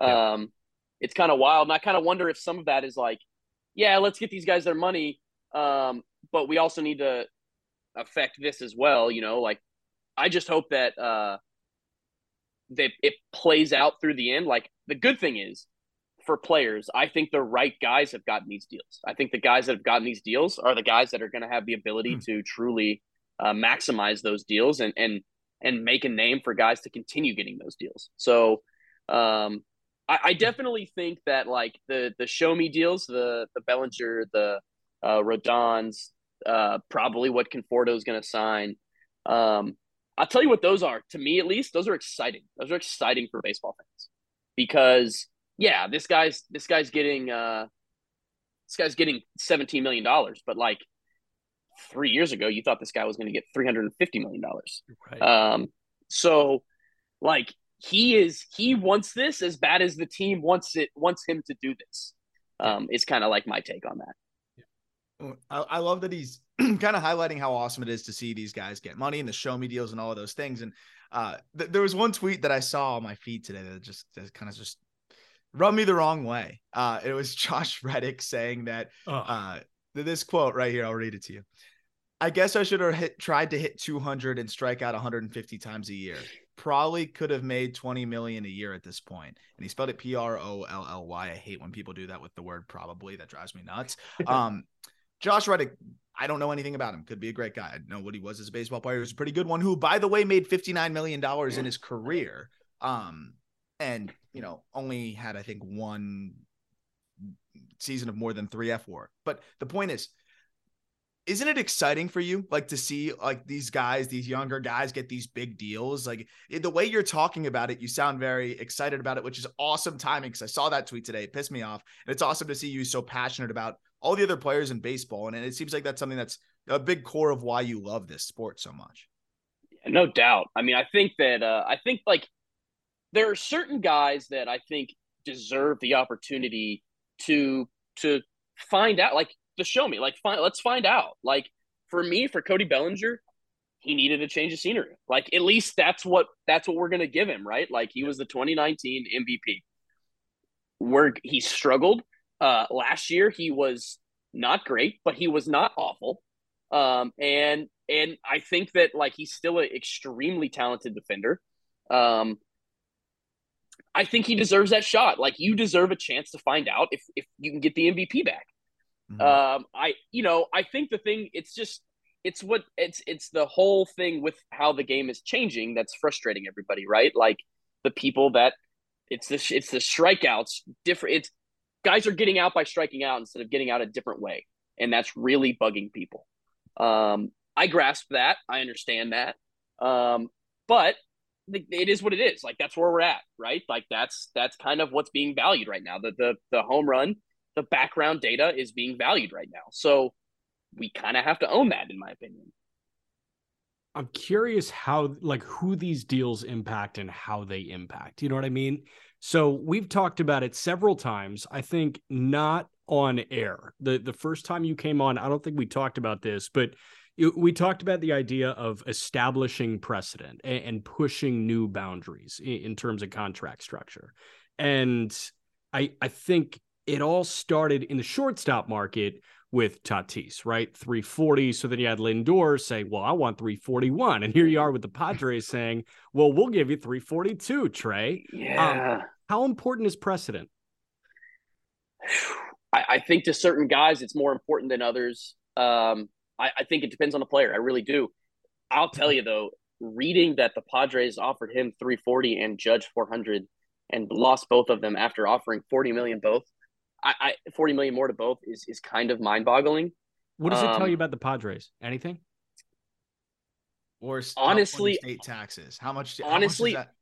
yeah. um it's kind of wild and I kind of wonder if some of that is like yeah let's get these guys their money um but we also need to affect this as well you know like I just hope that uh that it plays out through the end like the good thing is for players, I think the right guys have gotten these deals. I think the guys that have gotten these deals are the guys that are going to have the ability mm. to truly uh, maximize those deals and and and make a name for guys to continue getting those deals. So um, I, I, definitely think that like the the show me deals, the the Bellinger, the uh, Rodons, uh, probably what Conforto is going to sign. Um, I'll tell you what those are. To me, at least, those are exciting. Those are exciting for baseball fans because yeah, this guy's this guy's getting uh this guy's getting 17 million dollars, but like 3 years ago you thought this guy was going to get 350 million dollars. Right. Um so like he is he wants this as bad as the team wants it wants him to do this. Um is kind of like my take on that. I, I love that he's kind of highlighting how awesome it is to see these guys get money and the show me deals and all of those things. And uh, th- there was one tweet that I saw on my feed today that just that kind of just rubbed me the wrong way. Uh, it was Josh Reddick saying that oh. uh, this quote right here. I'll read it to you. I guess I should have hit, tried to hit 200 and strike out 150 times a year. Probably could have made 20 million a year at this point. And he spelled it P R O L L Y. I hate when people do that with the word probably. That drives me nuts. Um, Josh Reddick, I don't know anything about him. Could be a great guy. I know what he was as a baseball player. He was a pretty good one who, by the way, made $59 million in his career. Um, and, you know, only had, I think, one season of more than three F war. But the point is, isn't it exciting for you like to see like these guys these younger guys get these big deals like the way you're talking about it you sound very excited about it which is awesome timing because i saw that tweet today it pissed me off and it's awesome to see you so passionate about all the other players in baseball. And, it seems like that's something that's a big core of why you love this sport so much. No doubt. I mean, I think that uh, I think like there are certain guys that I think deserve the opportunity to to find out, like to show me, like find let's find out. Like for me, for Cody Bellinger, he needed a change of scenery. Like at least that's what that's what we're gonna give him, right? Like he was the 2019 MVP. Where he struggled uh, last year he was not great, but he was not awful. Um, and and I think that like he's still an extremely talented defender. Um, I think he deserves that shot. Like you deserve a chance to find out if if you can get the MVP back. Mm-hmm. Um, I you know I think the thing it's just it's what it's it's the whole thing with how the game is changing that's frustrating everybody, right? Like the people that it's the it's the strikeouts different. It's guys are getting out by striking out instead of getting out a different way. And that's really bugging people. Um, I grasp that. I understand that. Um, but it is what it is. Like that's where we're at, right? Like that's that's kind of what's being valued right now. The the the home run, the background data is being valued right now. So we kind of have to own that, in my opinion. I'm curious how like who these deals impact and how they impact. You know what I mean? So we've talked about it several times. I think not on air. The the first time you came on, I don't think we talked about this, but we talked about the idea of establishing precedent and, and pushing new boundaries in, in terms of contract structure. And I I think it all started in the shortstop market with Tatis, right? 340. So then you had Lindor say, Well, I want 341. And here you are with the Padres saying, Well, we'll give you 342, Trea. Um, yeah. Um, how important is precedent? I, I, think to certain guys, it's more important than others. Um, I, I think it depends on the player. I really do. I'll tell you though, reading that the Padres offered him 340 and Judge 400 and lost both of them after offering 40 million both. I, I 40 million more to both is is kind of mind boggling. What does it tell Um, you about the Padres? Anything? Or Honestly- California state taxes. How much? Honestly, how much that?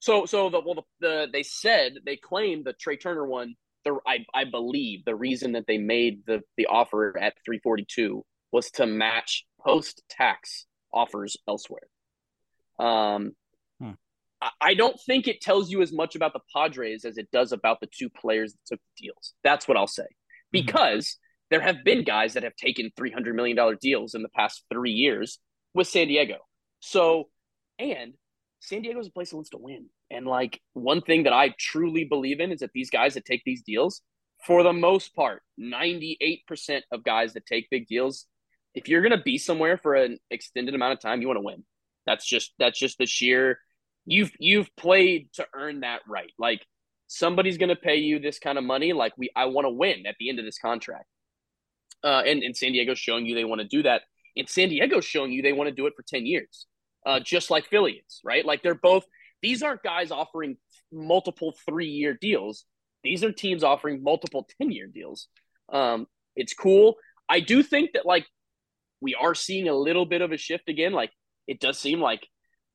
So so the well the, the they said they claimed the Trea Turner one. The I I believe the reason that they made the the offer at 342 was to match post tax offers elsewhere. Um. I, don't think it tells you as much about the Padres as it does about the two players that took the deals. That's what I'll say mm-hmm. because there have been guys that have taken 300 million dollar deals in the past three years with San Diego. So and San Diego's a place that wants to win. And like one thing that I truly believe in is that these guys that take these deals, for the most part, 98% of guys that take big deals, if you're gonna be somewhere for an extended amount of time, you want to win. That's just that's just the sheer you've you've played to earn that right. Like somebody's gonna pay you this kind of money. Like we I want to win at the end of this contract. Uh, and, and San Diego's showing you they want to do that. And San Diego's showing you they want to do it for 10 years uh, just like Philly is, right? Like they're both, these aren't guys offering multiple three year deals. These are teams offering multiple 10 year deals. Um, it's cool. I do think that like we are seeing a little bit of a shift again. Like it does seem like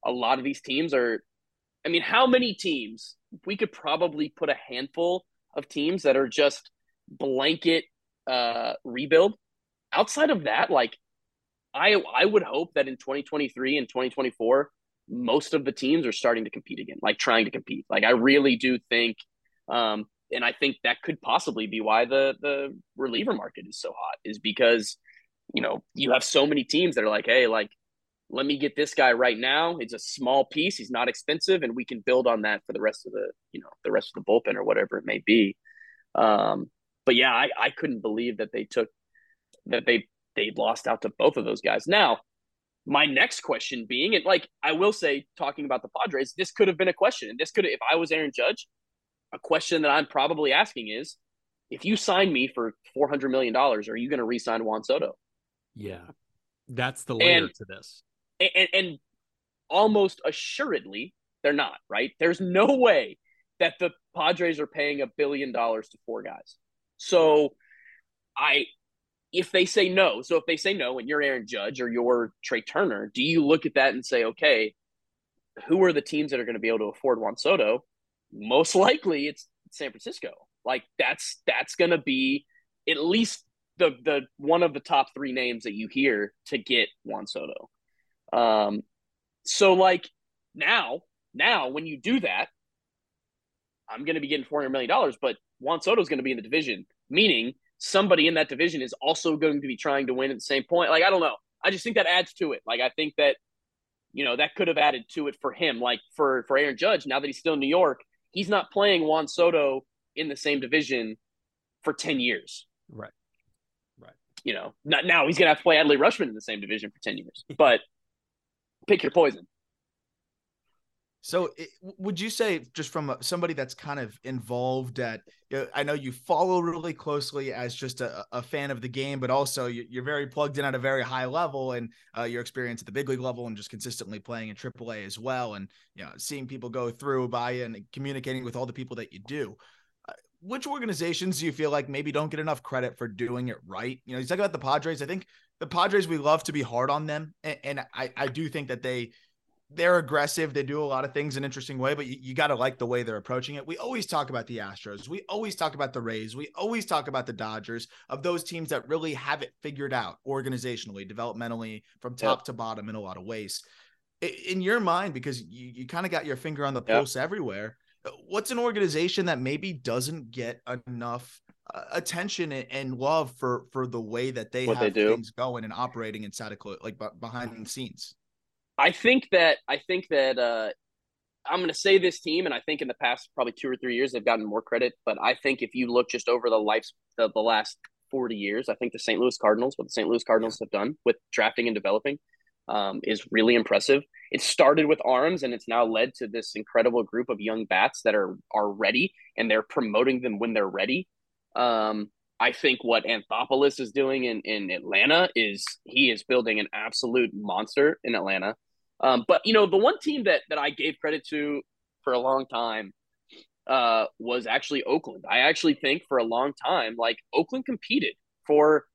a lot of these teams are, I mean, how many teams? We could probably put a handful of teams that are just blanket uh, rebuild. Outside of that, like I I would hope that in 2023 and 2024, most of the teams are starting to compete again, like trying to compete. Like I really do think, um, and I think that could possibly be why the the reliever market is so hot, is because you know you have so many teams that are like, hey, like let me get this guy right now. It's a small piece. He's not expensive, and we can build on that for the rest of the you know the rest of the bullpen or whatever it may be. Um, but yeah, I, I couldn't believe that they took that they they lost out to both of those guys. Now, my next question being, and like I will say, talking about the Padres, this could have been a question, and this could, if I was Aaron Judge, a question that I'm probably asking is, if you sign me for four hundred million dollars, are you going to re-sign Juan Soto? Yeah. That's the layer And- to this. And, and, almost assuredly, they're not. Right? There's no way that the Padres are paying a billion dollars to four guys. So, I if they say no, so if they say no and you're Aaron Judge or you're Trea Turner, do you look at that and say, okay, who are the teams that are going to be able to afford Juan Soto? Most likely it's San Francisco. Like that's that's going to be at least the the one of the top three names that you hear to get Juan Soto. Um, so like now, now when you do that, I'm going to be getting four hundred million dollars, but Juan Soto is going to be in the division, meaning somebody in that division is also going to be trying to win at the same point. Like I don't know, I just think that adds to it. Like I think that you know that could have added to it for him. Like for for Aaron Judge, now that he's still in New York, he's not playing Juan Soto in the same division for ten years. Right. Right. You know, not now he's gonna have to play Adley Rutschman in the same division for ten years. But pick your poison. So, it, would you say, just from somebody that's kind of involved at, you know, I know you follow really closely as just a, a fan of the game, but also you, you're very plugged in at a very high level, and uh, your experience at the big league level, and just consistently playing in AAA as well, and you know, seeing people go through by and communicating with all the people that you do. Uh, Which organizations do you feel like maybe don't get enough credit for doing it right? You know, you talk about the Padres. I think the Padres, we love to be hard on them, and, and I, I do think that they they're aggressive. They do a lot of things in an interesting way, but you, you got to like the way they're approaching it. We always talk about the Astros. We always talk about the Rays. We always talk about the Dodgers of those teams that really have it figured out organizationally, developmentally, from top Yep. to bottom in a lot of ways. In your mind, because you, you kind of got your finger on the Yep. pulse everywhere, uh, what's an organization that maybe doesn't get enough attention and, and love for for the way that they What have they do. things going and operating inside of clo- like behind the scenes? I think that I think that uh, I'm going to say this team, and I think in the past probably two or three years they've gotten more credit. But I think if you look just over the life the, the last 40 years, I think the St. Louis Cardinals, what the St. Louis Cardinals have done with drafting and developing, um, is really impressive. It started with arms, and it's now led to this incredible group of young bats that are are ready, and they're promoting them when they're ready. Um, I think what Anthopoulos is doing in, in Atlanta is he is building an absolute monster in Atlanta. Um, but you know, the one team that that I gave credit to for a long time uh, was actually Oakland. I actually think for a long time, like Oakland competed for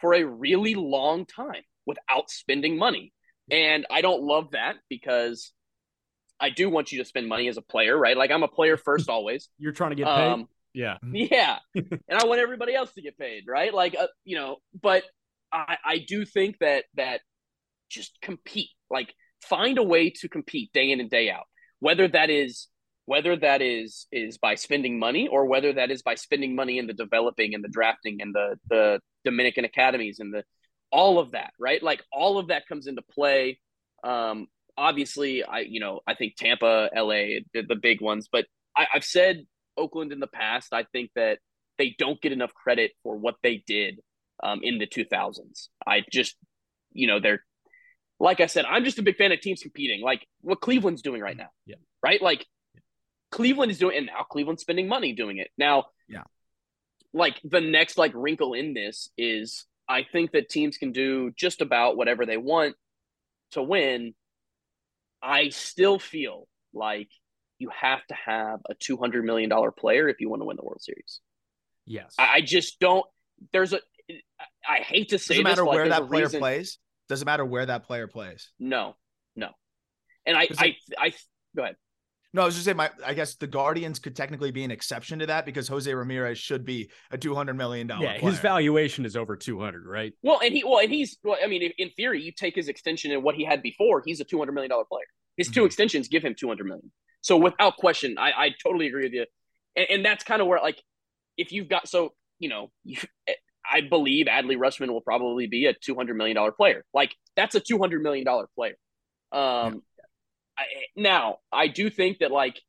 for a really long time without spending money. And I don't love that because I do want you to spend money as a player, right? Like I'm a player first always. You're trying to get paid. Um, yeah. yeah. and I want everybody else to get paid, right? Like uh, you know, but I I do think that that just compete. Like find a way to compete day in and day out. Whether that is whether that is is by spending money or whether that is by spending money in the developing and the drafting and the the Dominican academies and the all of that, right? Like all of that comes into play. Um, obviously, I you know I think Tampa, LA, the, the big ones, but I, I've said Oakland in the past. I think that they don't get enough credit for what they did um, in the 2000s. I just, you know, they're like I said, I'm just a big fan of teams competing, like what Cleveland's doing right now. Yeah. Right. Like Cleveland is doing, and now Cleveland's spending money doing it. Now, Yeah. Like the next like wrinkle in this is I think that teams can do just about whatever they want to win. I still feel like you have to have a two hundred million dollar player if you want to win the World Series. Yes. I, I just don't. There's a. I hate to say Doesn't matter but, like, where there's that player reason- plays. Doesn't matter where that player plays. No, no. And I, Is I, it- I, go ahead. No, I was just saying. My, I guess the Guardians could technically be an exception to that because Jose Ramirez should be a two hundred million dollar. yeah, his valuation is over 200, right? Well, and he, well, and he's, well, I mean, in- in theory, you take his extension and what he had before, he's a two hundred million dollar player. His 2 Mhm. extensions give him two hundred million. So without question, I, I totally agree with you, and, and that's kind of where, like, if you've got, so you know, you, I believe Adley Rutschman will probably be a two hundred million dollar player. Like, that's a two hundred million dollar player. Um, I, now I do think that like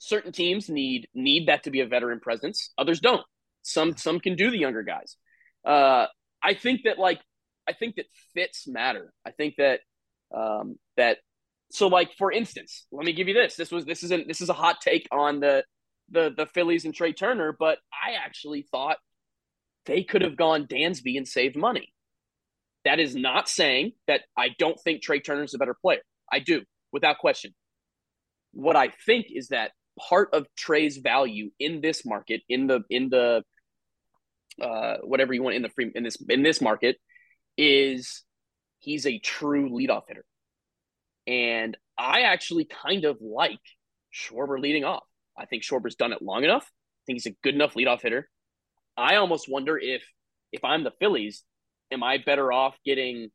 certain teams need need that to be a veteran presence. Others don't. Some some can do the younger guys. Uh, I think that like I think that fits matter. I think that um, that so like for instance, let me give you this. This was this isn't this is a hot take on the the the Phillies and Trea Turner, but I actually thought they could have gone Dansby and saved money. That is not saying that I don't think Trea Turner is a better player. I do, without question. What I think is that part of Trea's value in this market, in the in the uh, whatever you want in the free in this in this market, is he's a true leadoff hitter, and I actually kind of like Schwarber leading off. I think Schwarber's done it long enough. I think he's a good enough leadoff hitter. I almost wonder if if I'm the Phillies, am I better off getting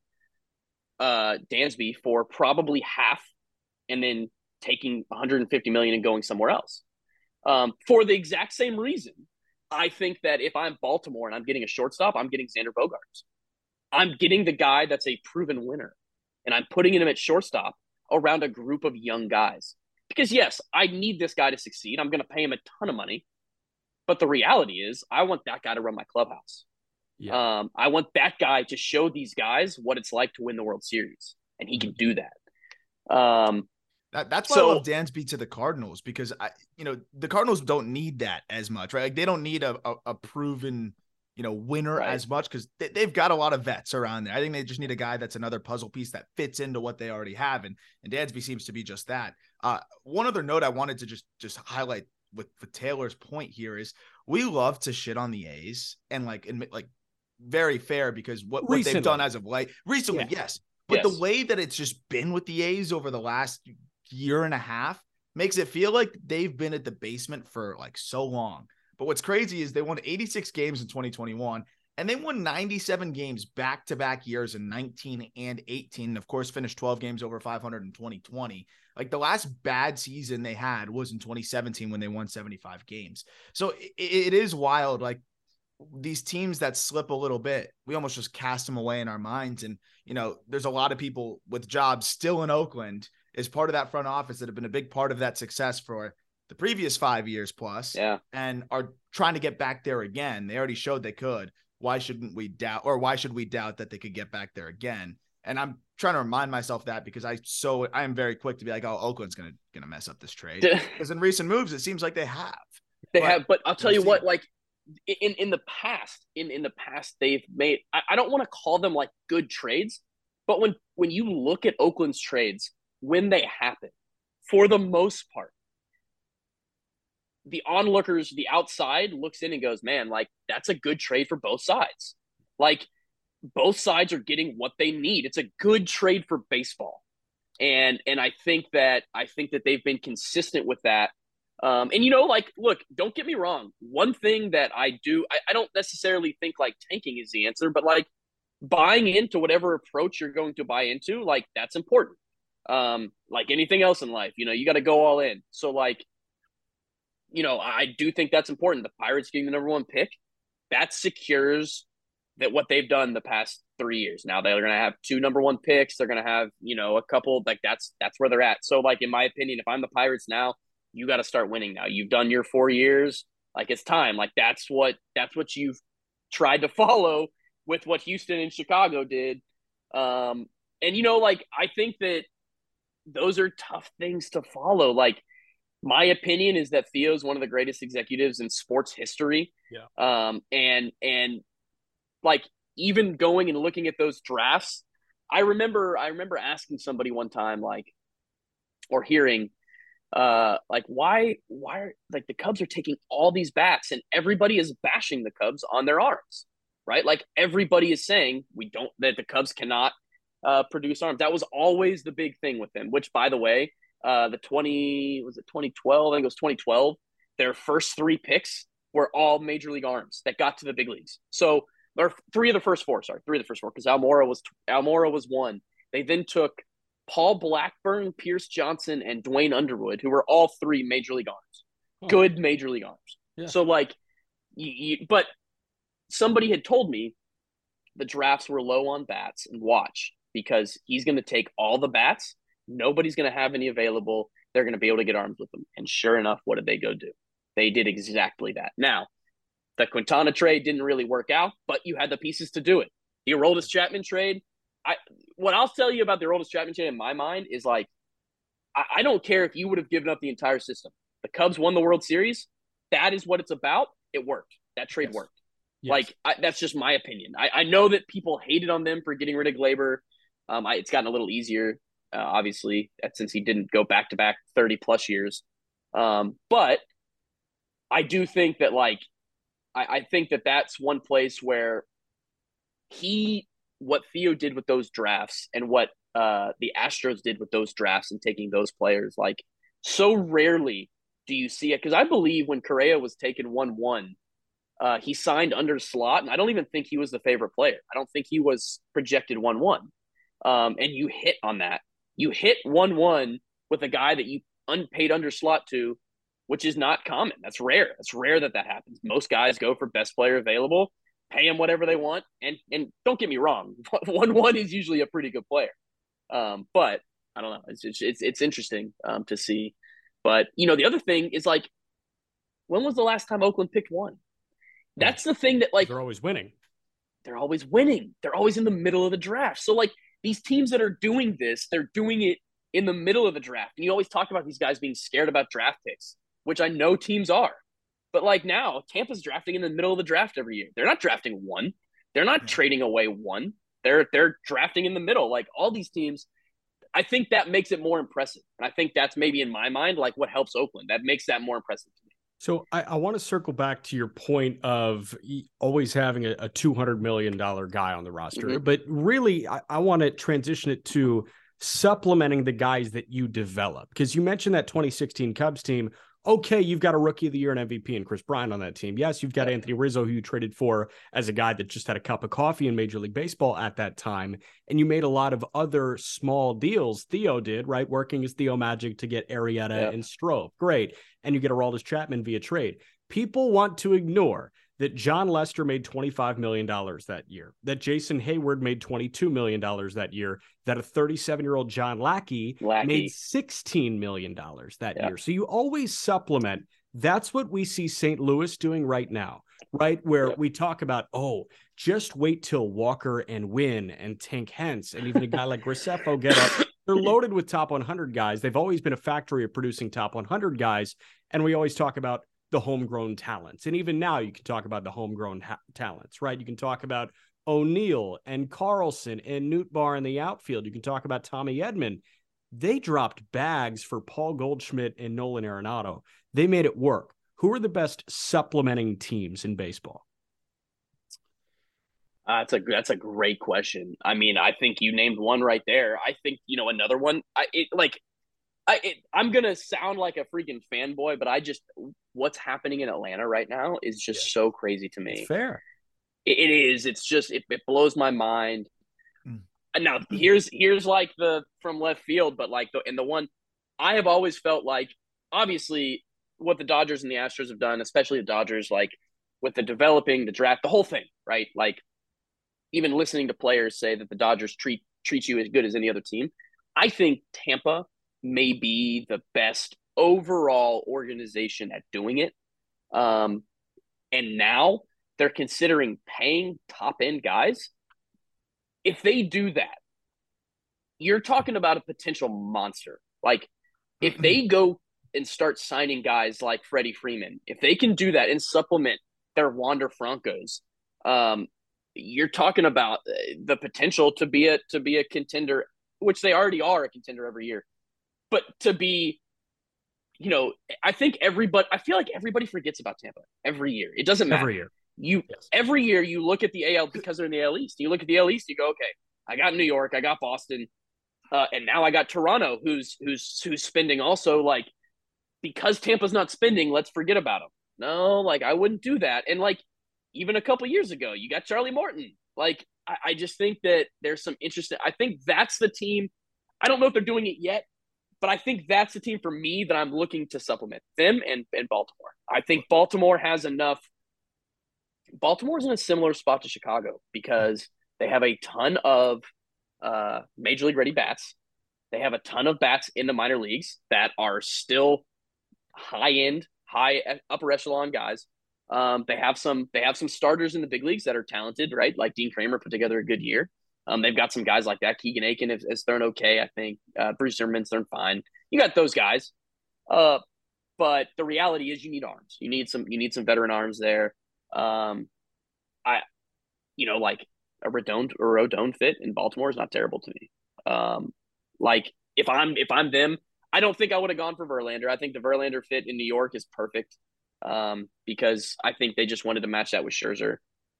uh Dansby for probably half and then taking 150 million and going somewhere else. Um, for the exact same reason, I think that if I'm Baltimore and I'm getting a shortstop, I'm getting Xander Bogaerts. I'm getting the guy that's a proven winner, and I'm putting him at shortstop around a group of young guys. Because yes, I need this guy to succeed. I'm going to pay him a ton of money, but the reality is, I want that guy to run my clubhouse. Yeah. Um, I want that guy to show these guys what it's like to win the World Series, and he can do that. Um, That, that's why So- I love Dansby to the Cardinals because I, you know, the Cardinals don't need that as much, right? Like they don't need a a, a proven, you know, winner Right. as much because they, they've got a lot of vets around there. I think they just need a guy that's another puzzle piece that fits into what they already have, and and Dansby seems to be just that. Uh, one other note I wanted to just just highlight with with Taylor's point here is we love to shit on the A's and like admit like very fair because what, what they've done as of late recently, Yeah. yes. But Yes. the way that it's just been with the A's over the last year and a half makes it feel like they've been at the basement for like so long. But what's crazy is they won 86 games in 2021 and they won 97 games back to back years in 19 and 18. And of course, finished 12 games over 500 in 2020. Like the last bad season they had was in 2017 when they won 75 games. So it, it is wild. Like these teams that slip a little bit, we almost just cast them away in our minds. And, you know, there's a lot of people with jobs still in Oakland as part of that front office that have been a big part of that success for the previous five years plus yeah. and are trying to get back there again. They already showed they could. Why shouldn't we doubt, or why should we doubt that they could get back there again? And I'm trying to remind myself that because I so I am very quick to be like, oh, Oakland's gonna gonna mess up this trade because in recent moves it seems like they have. They But have, but I'll tell you what, like in in the past, in in the past, they've made. I, I don't want to call them like good trades, but when when you look at Oakland's trades when they happen, for the most part, the onlookers, the outside looks in and goes, "Man, like that's a good trade for both sides." Like both sides are getting what they need. It's a good trade for baseball. And and I think that I think that they've been consistent with that. Um, and you know, like, look, don't get me wrong. One thing that I do, I, I don't necessarily think like tanking is the answer, but like buying into whatever approach you're going to buy into, like that's important. Um, like anything else in life, you know, you got to go all in. So like, you know, I do think that's important. The Pirates getting the number one pick, that secures that what they've done the past three years. Now they're to have two number one picks. They're to have you know a couple like that's that's where they're at. So like in my opinion, if I'm the Pirates now, you got to start winning now. You've done your four years. Like it's time. Like that's what that's what you've tried to follow with what Houston and Chicago did. Um, and you know, like I think that those are tough things to follow. Like my opinion is that Theo is one of the greatest executives in sports history. Yeah. Um, and and like even going and looking at those drafts, I remember I remember asking somebody one time like or hearing uh like why why are like the Cubs are taking all these bats and everybody is bashing the Cubs on their arms, right? Like everybody is saying we don't that the Cubs cannot uh produce arms. That was always the big thing with them, which by the way, uh the 20 was it 2012, I think it was 2012, their first 3 picks were all major league arms that got to the big leagues. So or three of the first four, sorry, three of the first four, because Almora was Almora was one. They then took Paul Blackburn, Pierce Johnson, and Duane Underwood, who were all three major league arms, good major league arms. Yeah. So like, you, you, but somebody had told me the drafts were low on bats and watch because he's going to take all the bats. Nobody's going to have any available. They're going to be able to get arms with them. And sure enough, what did they go do? They did exactly that. Now, the Quintana trade didn't really work out, but you had the pieces to do it. The Aroldis Chapman trade, I what I'll tell you about the Aroldis Chapman trade in my mind is like, I, I don't care if you would have given up the entire system. The Cubs won the World Series. That is what it's about. It worked. That trade yes. worked. Yes. Like I, that's just my opinion. I, I know that people hated on them for getting rid of Gleyber. Um, I, it's gotten a little easier, uh, obviously, since he didn't go back to back thirty plus years. Um, but I do think that like I, I think that that's one place where he what Theo did with those drafts and what uh, the Astros did with those drafts and taking those players. Like so rarely do you see it because I believe when Correa was taken one one, uh, he signed under slot, and I don't even think he was the favorite player. I don't think he was projected one one. Um, and you hit on that. You hit one one with a guy that you unpaid under slot to which is not common. That's rare. It's rare that that happens. Most guys go for best player available, pay them whatever they want, and and don't get me wrong, one one is usually a pretty good player. Um, but I don't know. It's it's it's interesting um, to see. But you know, the other thing is like, when was the last time Oakland picked one? That's the thing that like they're always winning. They're always winning. They're always in the middle of the draft. So like these teams that are doing this, they're doing it in the middle of the draft. And you always talk about these guys being scared about draft picks which I know teams are. But like now, Tampa's drafting in the middle of the draft every year. They're not drafting one. They're not trading away one. They're they're drafting in the middle. Like all these teams, I think that makes it more impressive. And I think that's maybe in my mind like what helps Oakland. That makes that more impressive. So I, I want to circle back to your point of always having a, a two hundred million dollar guy on the roster, mm-hmm. but really I, I want to transition it to supplementing the guys that you develop because you mentioned that 2016 Cubs team okay, you've got a rookie of the year and MVP and Kris Bryant on that team. Yes, you've got Anthony Rizzo, who you traded for as a guy that just had a cup of coffee in Major League Baseball at that time. And you made a lot of other small deals. Theo did, right? Working as Theo Magic to get Arrieta and Strop. Great. And you get a Aroldis Chapman via trade. People want to ignore that Jon Lester made $25 million that year, that Jason Heyward made $22 million that year, that a 37 year old John Lackey, Lackey, made $16 million that year. So you always supplement. That's what we see St. Louis doing right now, right? Where we talk about, oh, just wait till Walker and Winn and Tink Hence and even a guy like Graceffo get up. They're loaded with top 100 guys. They've always been a factory of producing top 100 guys. And we always talk about the homegrown talents. And even now, you can talk about the homegrown ha- talents, right? You can talk about O'Neill and Carlson and Nootbaar in the outfield. You can talk about Tommy Edman. They dropped bags for Paul Goldschmidt and Nolan Arenado. They made it work. Who are the best supplementing teams in baseball? Uh, that's a that's a great question. I mean, I think you named one right there. I think you know another one. I it, like, I it, I'm gonna sound like a freaking fanboy, but I just what's happening in Atlanta right now is just yeah. so crazy to me. It's fair. it, it is. It's just it, it blows my mind. Mm. Now here's here's like the from left field, but like the and the one I have always felt like obviously what the Dodgers and the Astros have done, especially the Dodgers, like with the developing, the draft, the whole thing, right? Like even listening to players say that the Dodgers treat treat you as good as any other team. I think Tampa may be the best overall organization at doing it. Um, and now they're considering paying top end guys. If they do that, you're talking about a potential monster. Like if they go and start signing guys like Freddie Freeman, if they can do that and supplement their Wander Francos, um, you're talking about uh, the potential to be a to be a contender, which they already are a contender every year, but to be, you know, I think everybody, I feel like everybody forgets about Tampa every year. It doesn't matter every year. You yes. every year you look at the AL because they're in the AL East. You look at the AL East, you go, okay, I got New York, I got Boston, uh, and now I got Toronto, who's who's who's spending also like because Tampa's not spending, let's forget about them. No, like I wouldn't do that. And like even a couple years ago, you got Charlie Morton. Like, I, I just think that there's some interesting. I think that's the team. I don't know if they're doing it yet, but I think that's the team for me that I'm looking to supplement them and, and Baltimore. I think Baltimore has enough. Baltimore's in a similar spot to Chicago because they have a ton of uh, major league ready bats. They have a ton of bats in the minor leagues that are still high end, high upper echelon guys. Um, they have some they have some starters in the big leagues that are talented, right? Like Dean Kremer put together a good year. Um, they've got some guys like that. Keegan Akin has thrown okay, I think. Uh, Bruce Zimmermann's thrown fine. You got those guys. Uh, but the reality is you need arms. You need some you need some veteran arms there. Um, I, you know, like a Rodon or Rodon fit in Baltimore is not terrible to me. Um, like if I'm if I'm them, I don't think I would have gone for Verlander. I think the Verlander fit in New York is perfect um, because I think they just wanted to match that with Scherzer,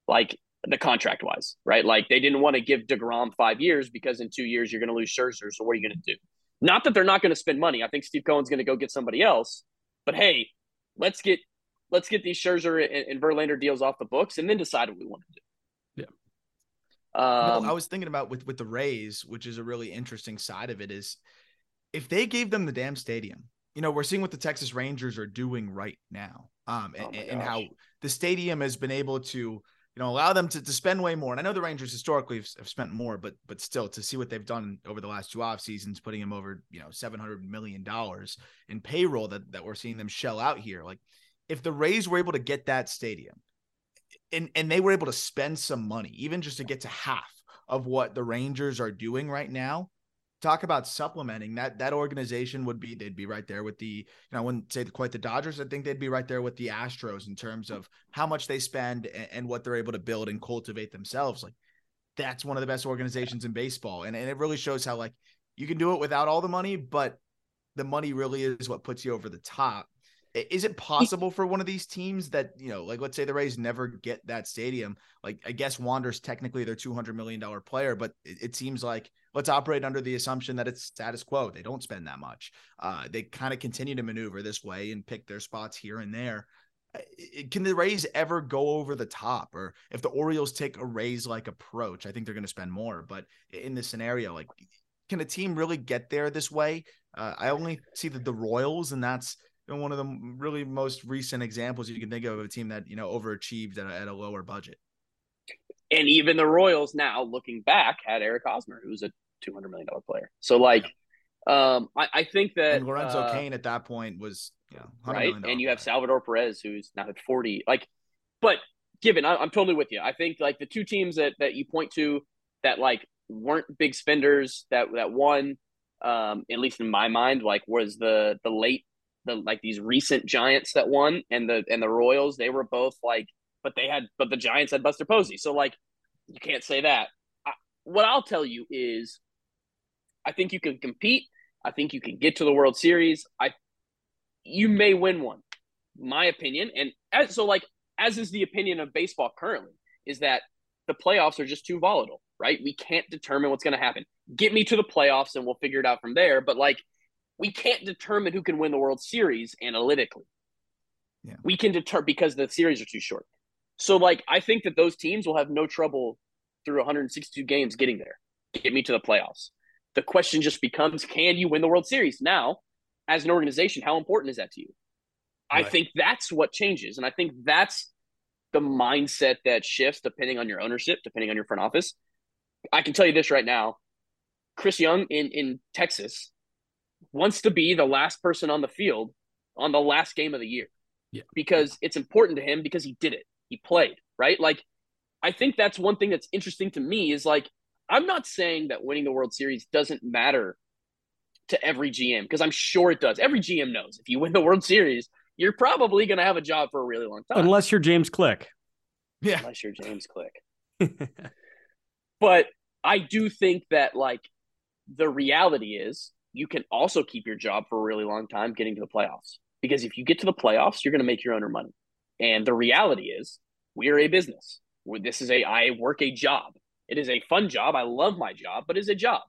like the contract wise, right? Like they didn't want to give DeGrom five years because in two years you're going to lose Scherzer. So what are you going to do? Not that they're not going to spend money. I think Steve Cohen's going to go get somebody else, but hey, let's get let's get these Scherzer and, and Verlander deals off the books and then decide what we want to do. Yeah. Um, no, I was thinking about with with the Rays, which is a really interesting side of it, is if they gave them the damn stadium, you know, we're seeing what the Texas Rangers are doing right now. Um, oh and, and, how the stadium has been able to, you know, allow them to, to spend way more. And I know the Rangers historically have, have spent more, but but still to see what they've done over the last two off seasons, putting them over, you know, seven hundred million dollars in payroll that that we're seeing them shell out here. Like if the Rays were able to get that stadium and and they were able to spend some money, even just to get to half of what the Rangers are doing right now, talk about supplementing that that organization would be they'd be right there with the you know I wouldn't say quite the Dodgers I think they'd be right there with the Astros in terms of how much they spend and, and what they're able to build and cultivate themselves. Like that's one of the best organizations in baseball. And, and it really shows how like you can do it without all the money but the money really is what puts you over the top is it possible for one of these teams that you know like let's say the rays never get that stadium like i guess wander's technically their 200 million dollar player but it, it seems like let's operate under the assumption that it's status quo. They don't spend that much. Uh, they kind of continue to maneuver this way and pick their spots here and there. Can the Rays ever go over the top? Or if the Orioles take a Rays like approach, I think they're going to spend more. But in this scenario, like, can a team really get there this way? Uh, I only see the, the Royals, and that's one of the really most recent examples you can think of of a team that you know overachieved at a, at a lower budget. And even the Royals now, looking back, had Eric Hosmer, who's a two hundred million dollar player. So like, um, I, I think that and Lorenzo uh, Cain at that point was yeah right, and you have Salvador Perez who's now at forty. Like, but given I, I'm totally with you. I think like the two teams that that you point to that like weren't big spenders that that won, um, at least in my mind, like was the the late the like these recent Giants that won and the and the Royals, they were both like, but they had but the Giants had Buster Posey, so like you can't say that. I, what I'll tell you is, I think you can compete. I think you can get to the World Series. I you may win one, my opinion, and as, so like as is the opinion of baseball currently is that the playoffs are just too volatile, right? We can't determine what's going to happen. Get me to the playoffs and we'll figure it out from there. But like, we can't determine who can win the World Series analytically. Yeah. We can deter because the series are too short. So like, I think that those teams will have no trouble through 162 games getting there. Get me to the playoffs. The question just becomes, can you win the World Series now? As an organization, how important is that to you? I think that's what changes. And I think that's the mindset that shifts depending on your ownership, depending on your front office. I can tell you this right now. Chris Young in, in Texas wants to be the last person on the field on the last game of the year. Yeah. Because it's important to him because he did it. He played, right? Like I think that's one thing that's interesting to me is like I'm not saying that winning the World Series doesn't matter to every GM because I'm sure it does. Every GM knows if you win the World Series, you're probably going to have a job for a really long time, Unless you're James Click. Yeah. unless you're James Click. But I do think that like the reality is you can also keep your job for a really long time getting to the playoffs because if you get to the playoffs, you're going to make your owner money. And the reality is we're a business. This is a I work a job. It is a fun job. I love my job, but it's a job.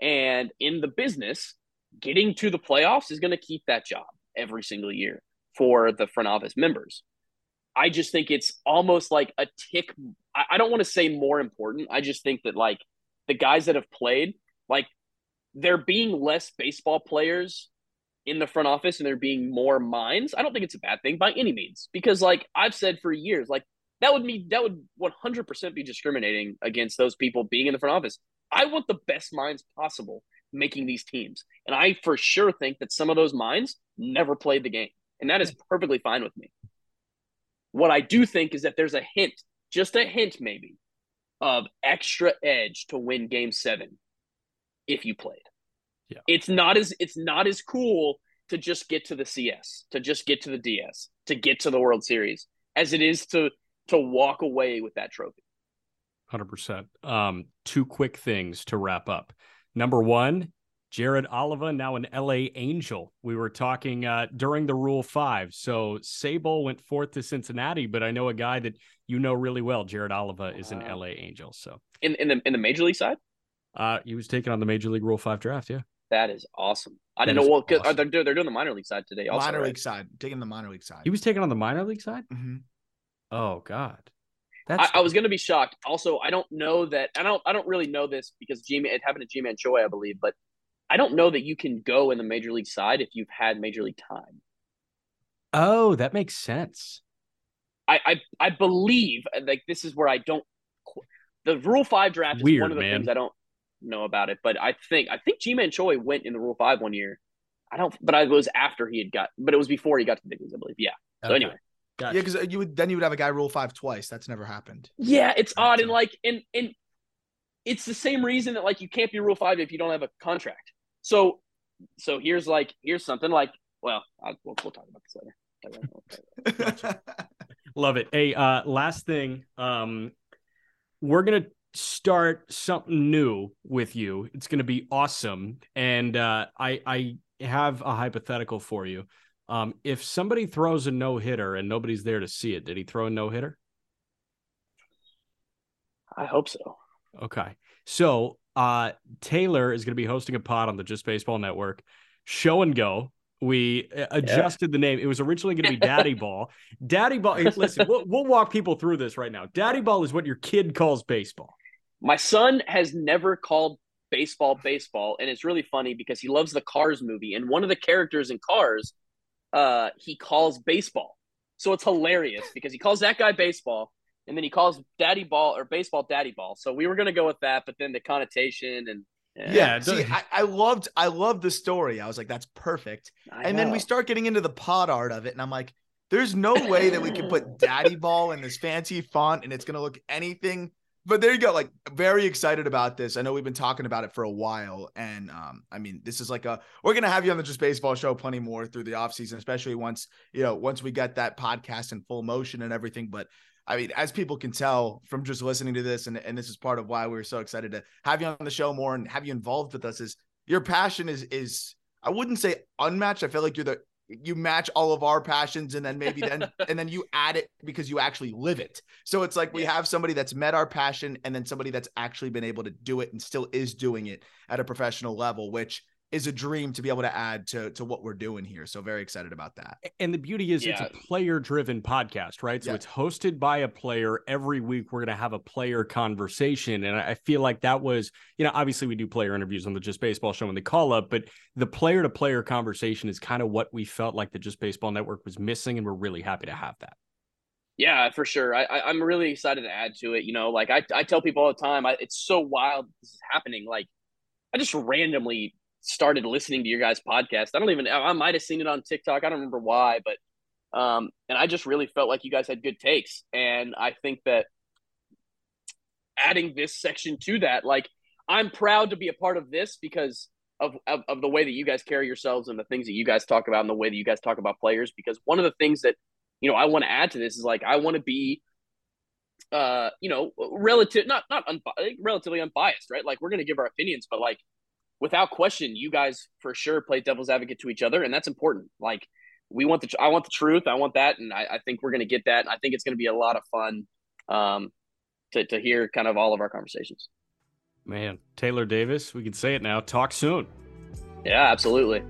And in the business, getting to the playoffs is going to keep that job every single year for the front office members. I just think it's almost like a tick. I don't want to say more important. I just think that like the guys that have played, like there being less baseball players in the front office and there being more minds. I don't think it's a bad thing by any means because like I've said for years, like that would mean that would 100% be discriminating against those people being in the front office. I want the best minds possible making these teams. And I for sure think that some of those minds never played the game. And that is perfectly fine with me. What I do think is that there's a hint, just a hint maybe, of extra edge to win game seven if you played. Yeah. It's not as it's not as cool to just get to the CS, to just get to the DS, to get to the World Series as it is to to walk away with that trophy. Hundred percent. Um, two quick things to wrap up. Number one, Jared Oliva now an LA Angel. We were talking uh, during the Rule Five. So Sabol went fourth to Cincinnati, but I know a guy that you know really well. Jared Oliva is an Wow. LA Angel. So In in the in the major league side, uh, he was taken on the Major League Rule Five draft. Yeah. That is awesome. I That didn't know what awesome. they're doing. They're doing the minor league side today. Also, minor right? league side, taking the minor league side. He was taken on the minor league side. Mhm. Oh God. I, That's I was going to be shocked. Also, I don't know that. I don't. I don't really know this because G. It happened to Ji-Man Choi, I believe, but I don't know that you can go in the major league side if you've had major league time. Oh, that makes sense. I I, I believe like this is where I don't. The Rule Five draft is Weird, one of the man. things I don't know about it, but I think I think Ji-Man Choi went in the Rule Five one year. I don't, but I was after he had got, but it was before he got to the big leagues, I believe. Yeah. So anyway, Gotcha. Yeah, because you would then you would have a guy rule five twice. That's never happened. Yeah, it's Right, odd and like and and it's the same reason that like you can't be rule five if you don't have a contract. So so here's like here's something like well I'll, we'll, we'll talk about this later. Love it. Hey, uh, last thing. Um, we're gonna start something new with you. It's gonna be awesome. And uh, I I have a hypothetical for you. Um, if somebody throws a no hitter and nobody's there to see it, did he throw a no hitter? I hope so. Okay. So uh Taylor is going to be hosting a pod on the Just Baseball Network. Show and go. We uh, adjusted the name. It was originally going to be Daddy Ball. Daddy Ball. Listen, we'll, we'll walk people through this right now. Daddy Ball is what your kid calls baseball. My son has never called baseball baseball, and it's really funny because he loves the Cars movie, and one of the characters in Cars, uh, he calls baseball. So it's hilarious because he calls that guy baseball, and then he calls Daddy Ball or baseball Daddy Ball. So we were gonna go with that, but then the connotation and Yeah, it See, I, I loved I loved the story. I was like, that's perfect. I And then we start getting into the pod art of it, and I'm like, there's no way that we can put Daddy Ball in this fancy font and it's gonna look anything but there you go. Like very excited about this. I know we've been talking about it for a while. And um, I mean, this is like a we're gonna have you on the just baseball show plenty more through the offseason, especially once, you know, once we get that podcast in full motion and everything. But I mean, as people can tell from just listening to this, and, and this is part of why we are so excited to have you on the show more and have you involved with us, is your passion is is I wouldn't say unmatched. I feel like you're the you match all of our passions and then maybe then and then you add it because you actually live it. So it's like we have somebody that's met our passion and then somebody that's actually been able to do it and still is doing it at a professional level, which is a dream to be able to add to to what we're doing here. So very excited about that. And the beauty is Yeah. it's a player driven podcast, right? So Yeah. it's hosted by a player. Every week we're going to have a player conversation. And I I feel like that was, you know, obviously we do player interviews on the Just Baseball show when they call up, but the player to player conversation is kind of what we felt like the Just Baseball Network was missing. And we're really happy to have that. Yeah, for sure. I, I I'm really excited to add to it. You know, like I I tell people all the time, I, it's so wild this is happening. Like I just randomly started listening to your guys' podcast. I don't even I might have seen it on TikTok. I don't remember why, but um, and I just really felt like you guys had good takes, and I think that adding this section to that, like I'm proud to be a part of this because of, of of the way that you guys carry yourselves and the things that you guys talk about and the way that you guys talk about players. Because one of the things that you know I want to add to this is like I want to be uh you know relative not not unbi- relatively unbiased right like we're going to give our opinions but like without question you guys for sure play devil's advocate to each other and that's important like we want the i want the truth i want that and i, I think we're going to get that and i think it's going to be a lot of fun um to, to hear kind of all of our conversations Man, Taylor Davis, we can say it now. Talk soon. yeah absolutely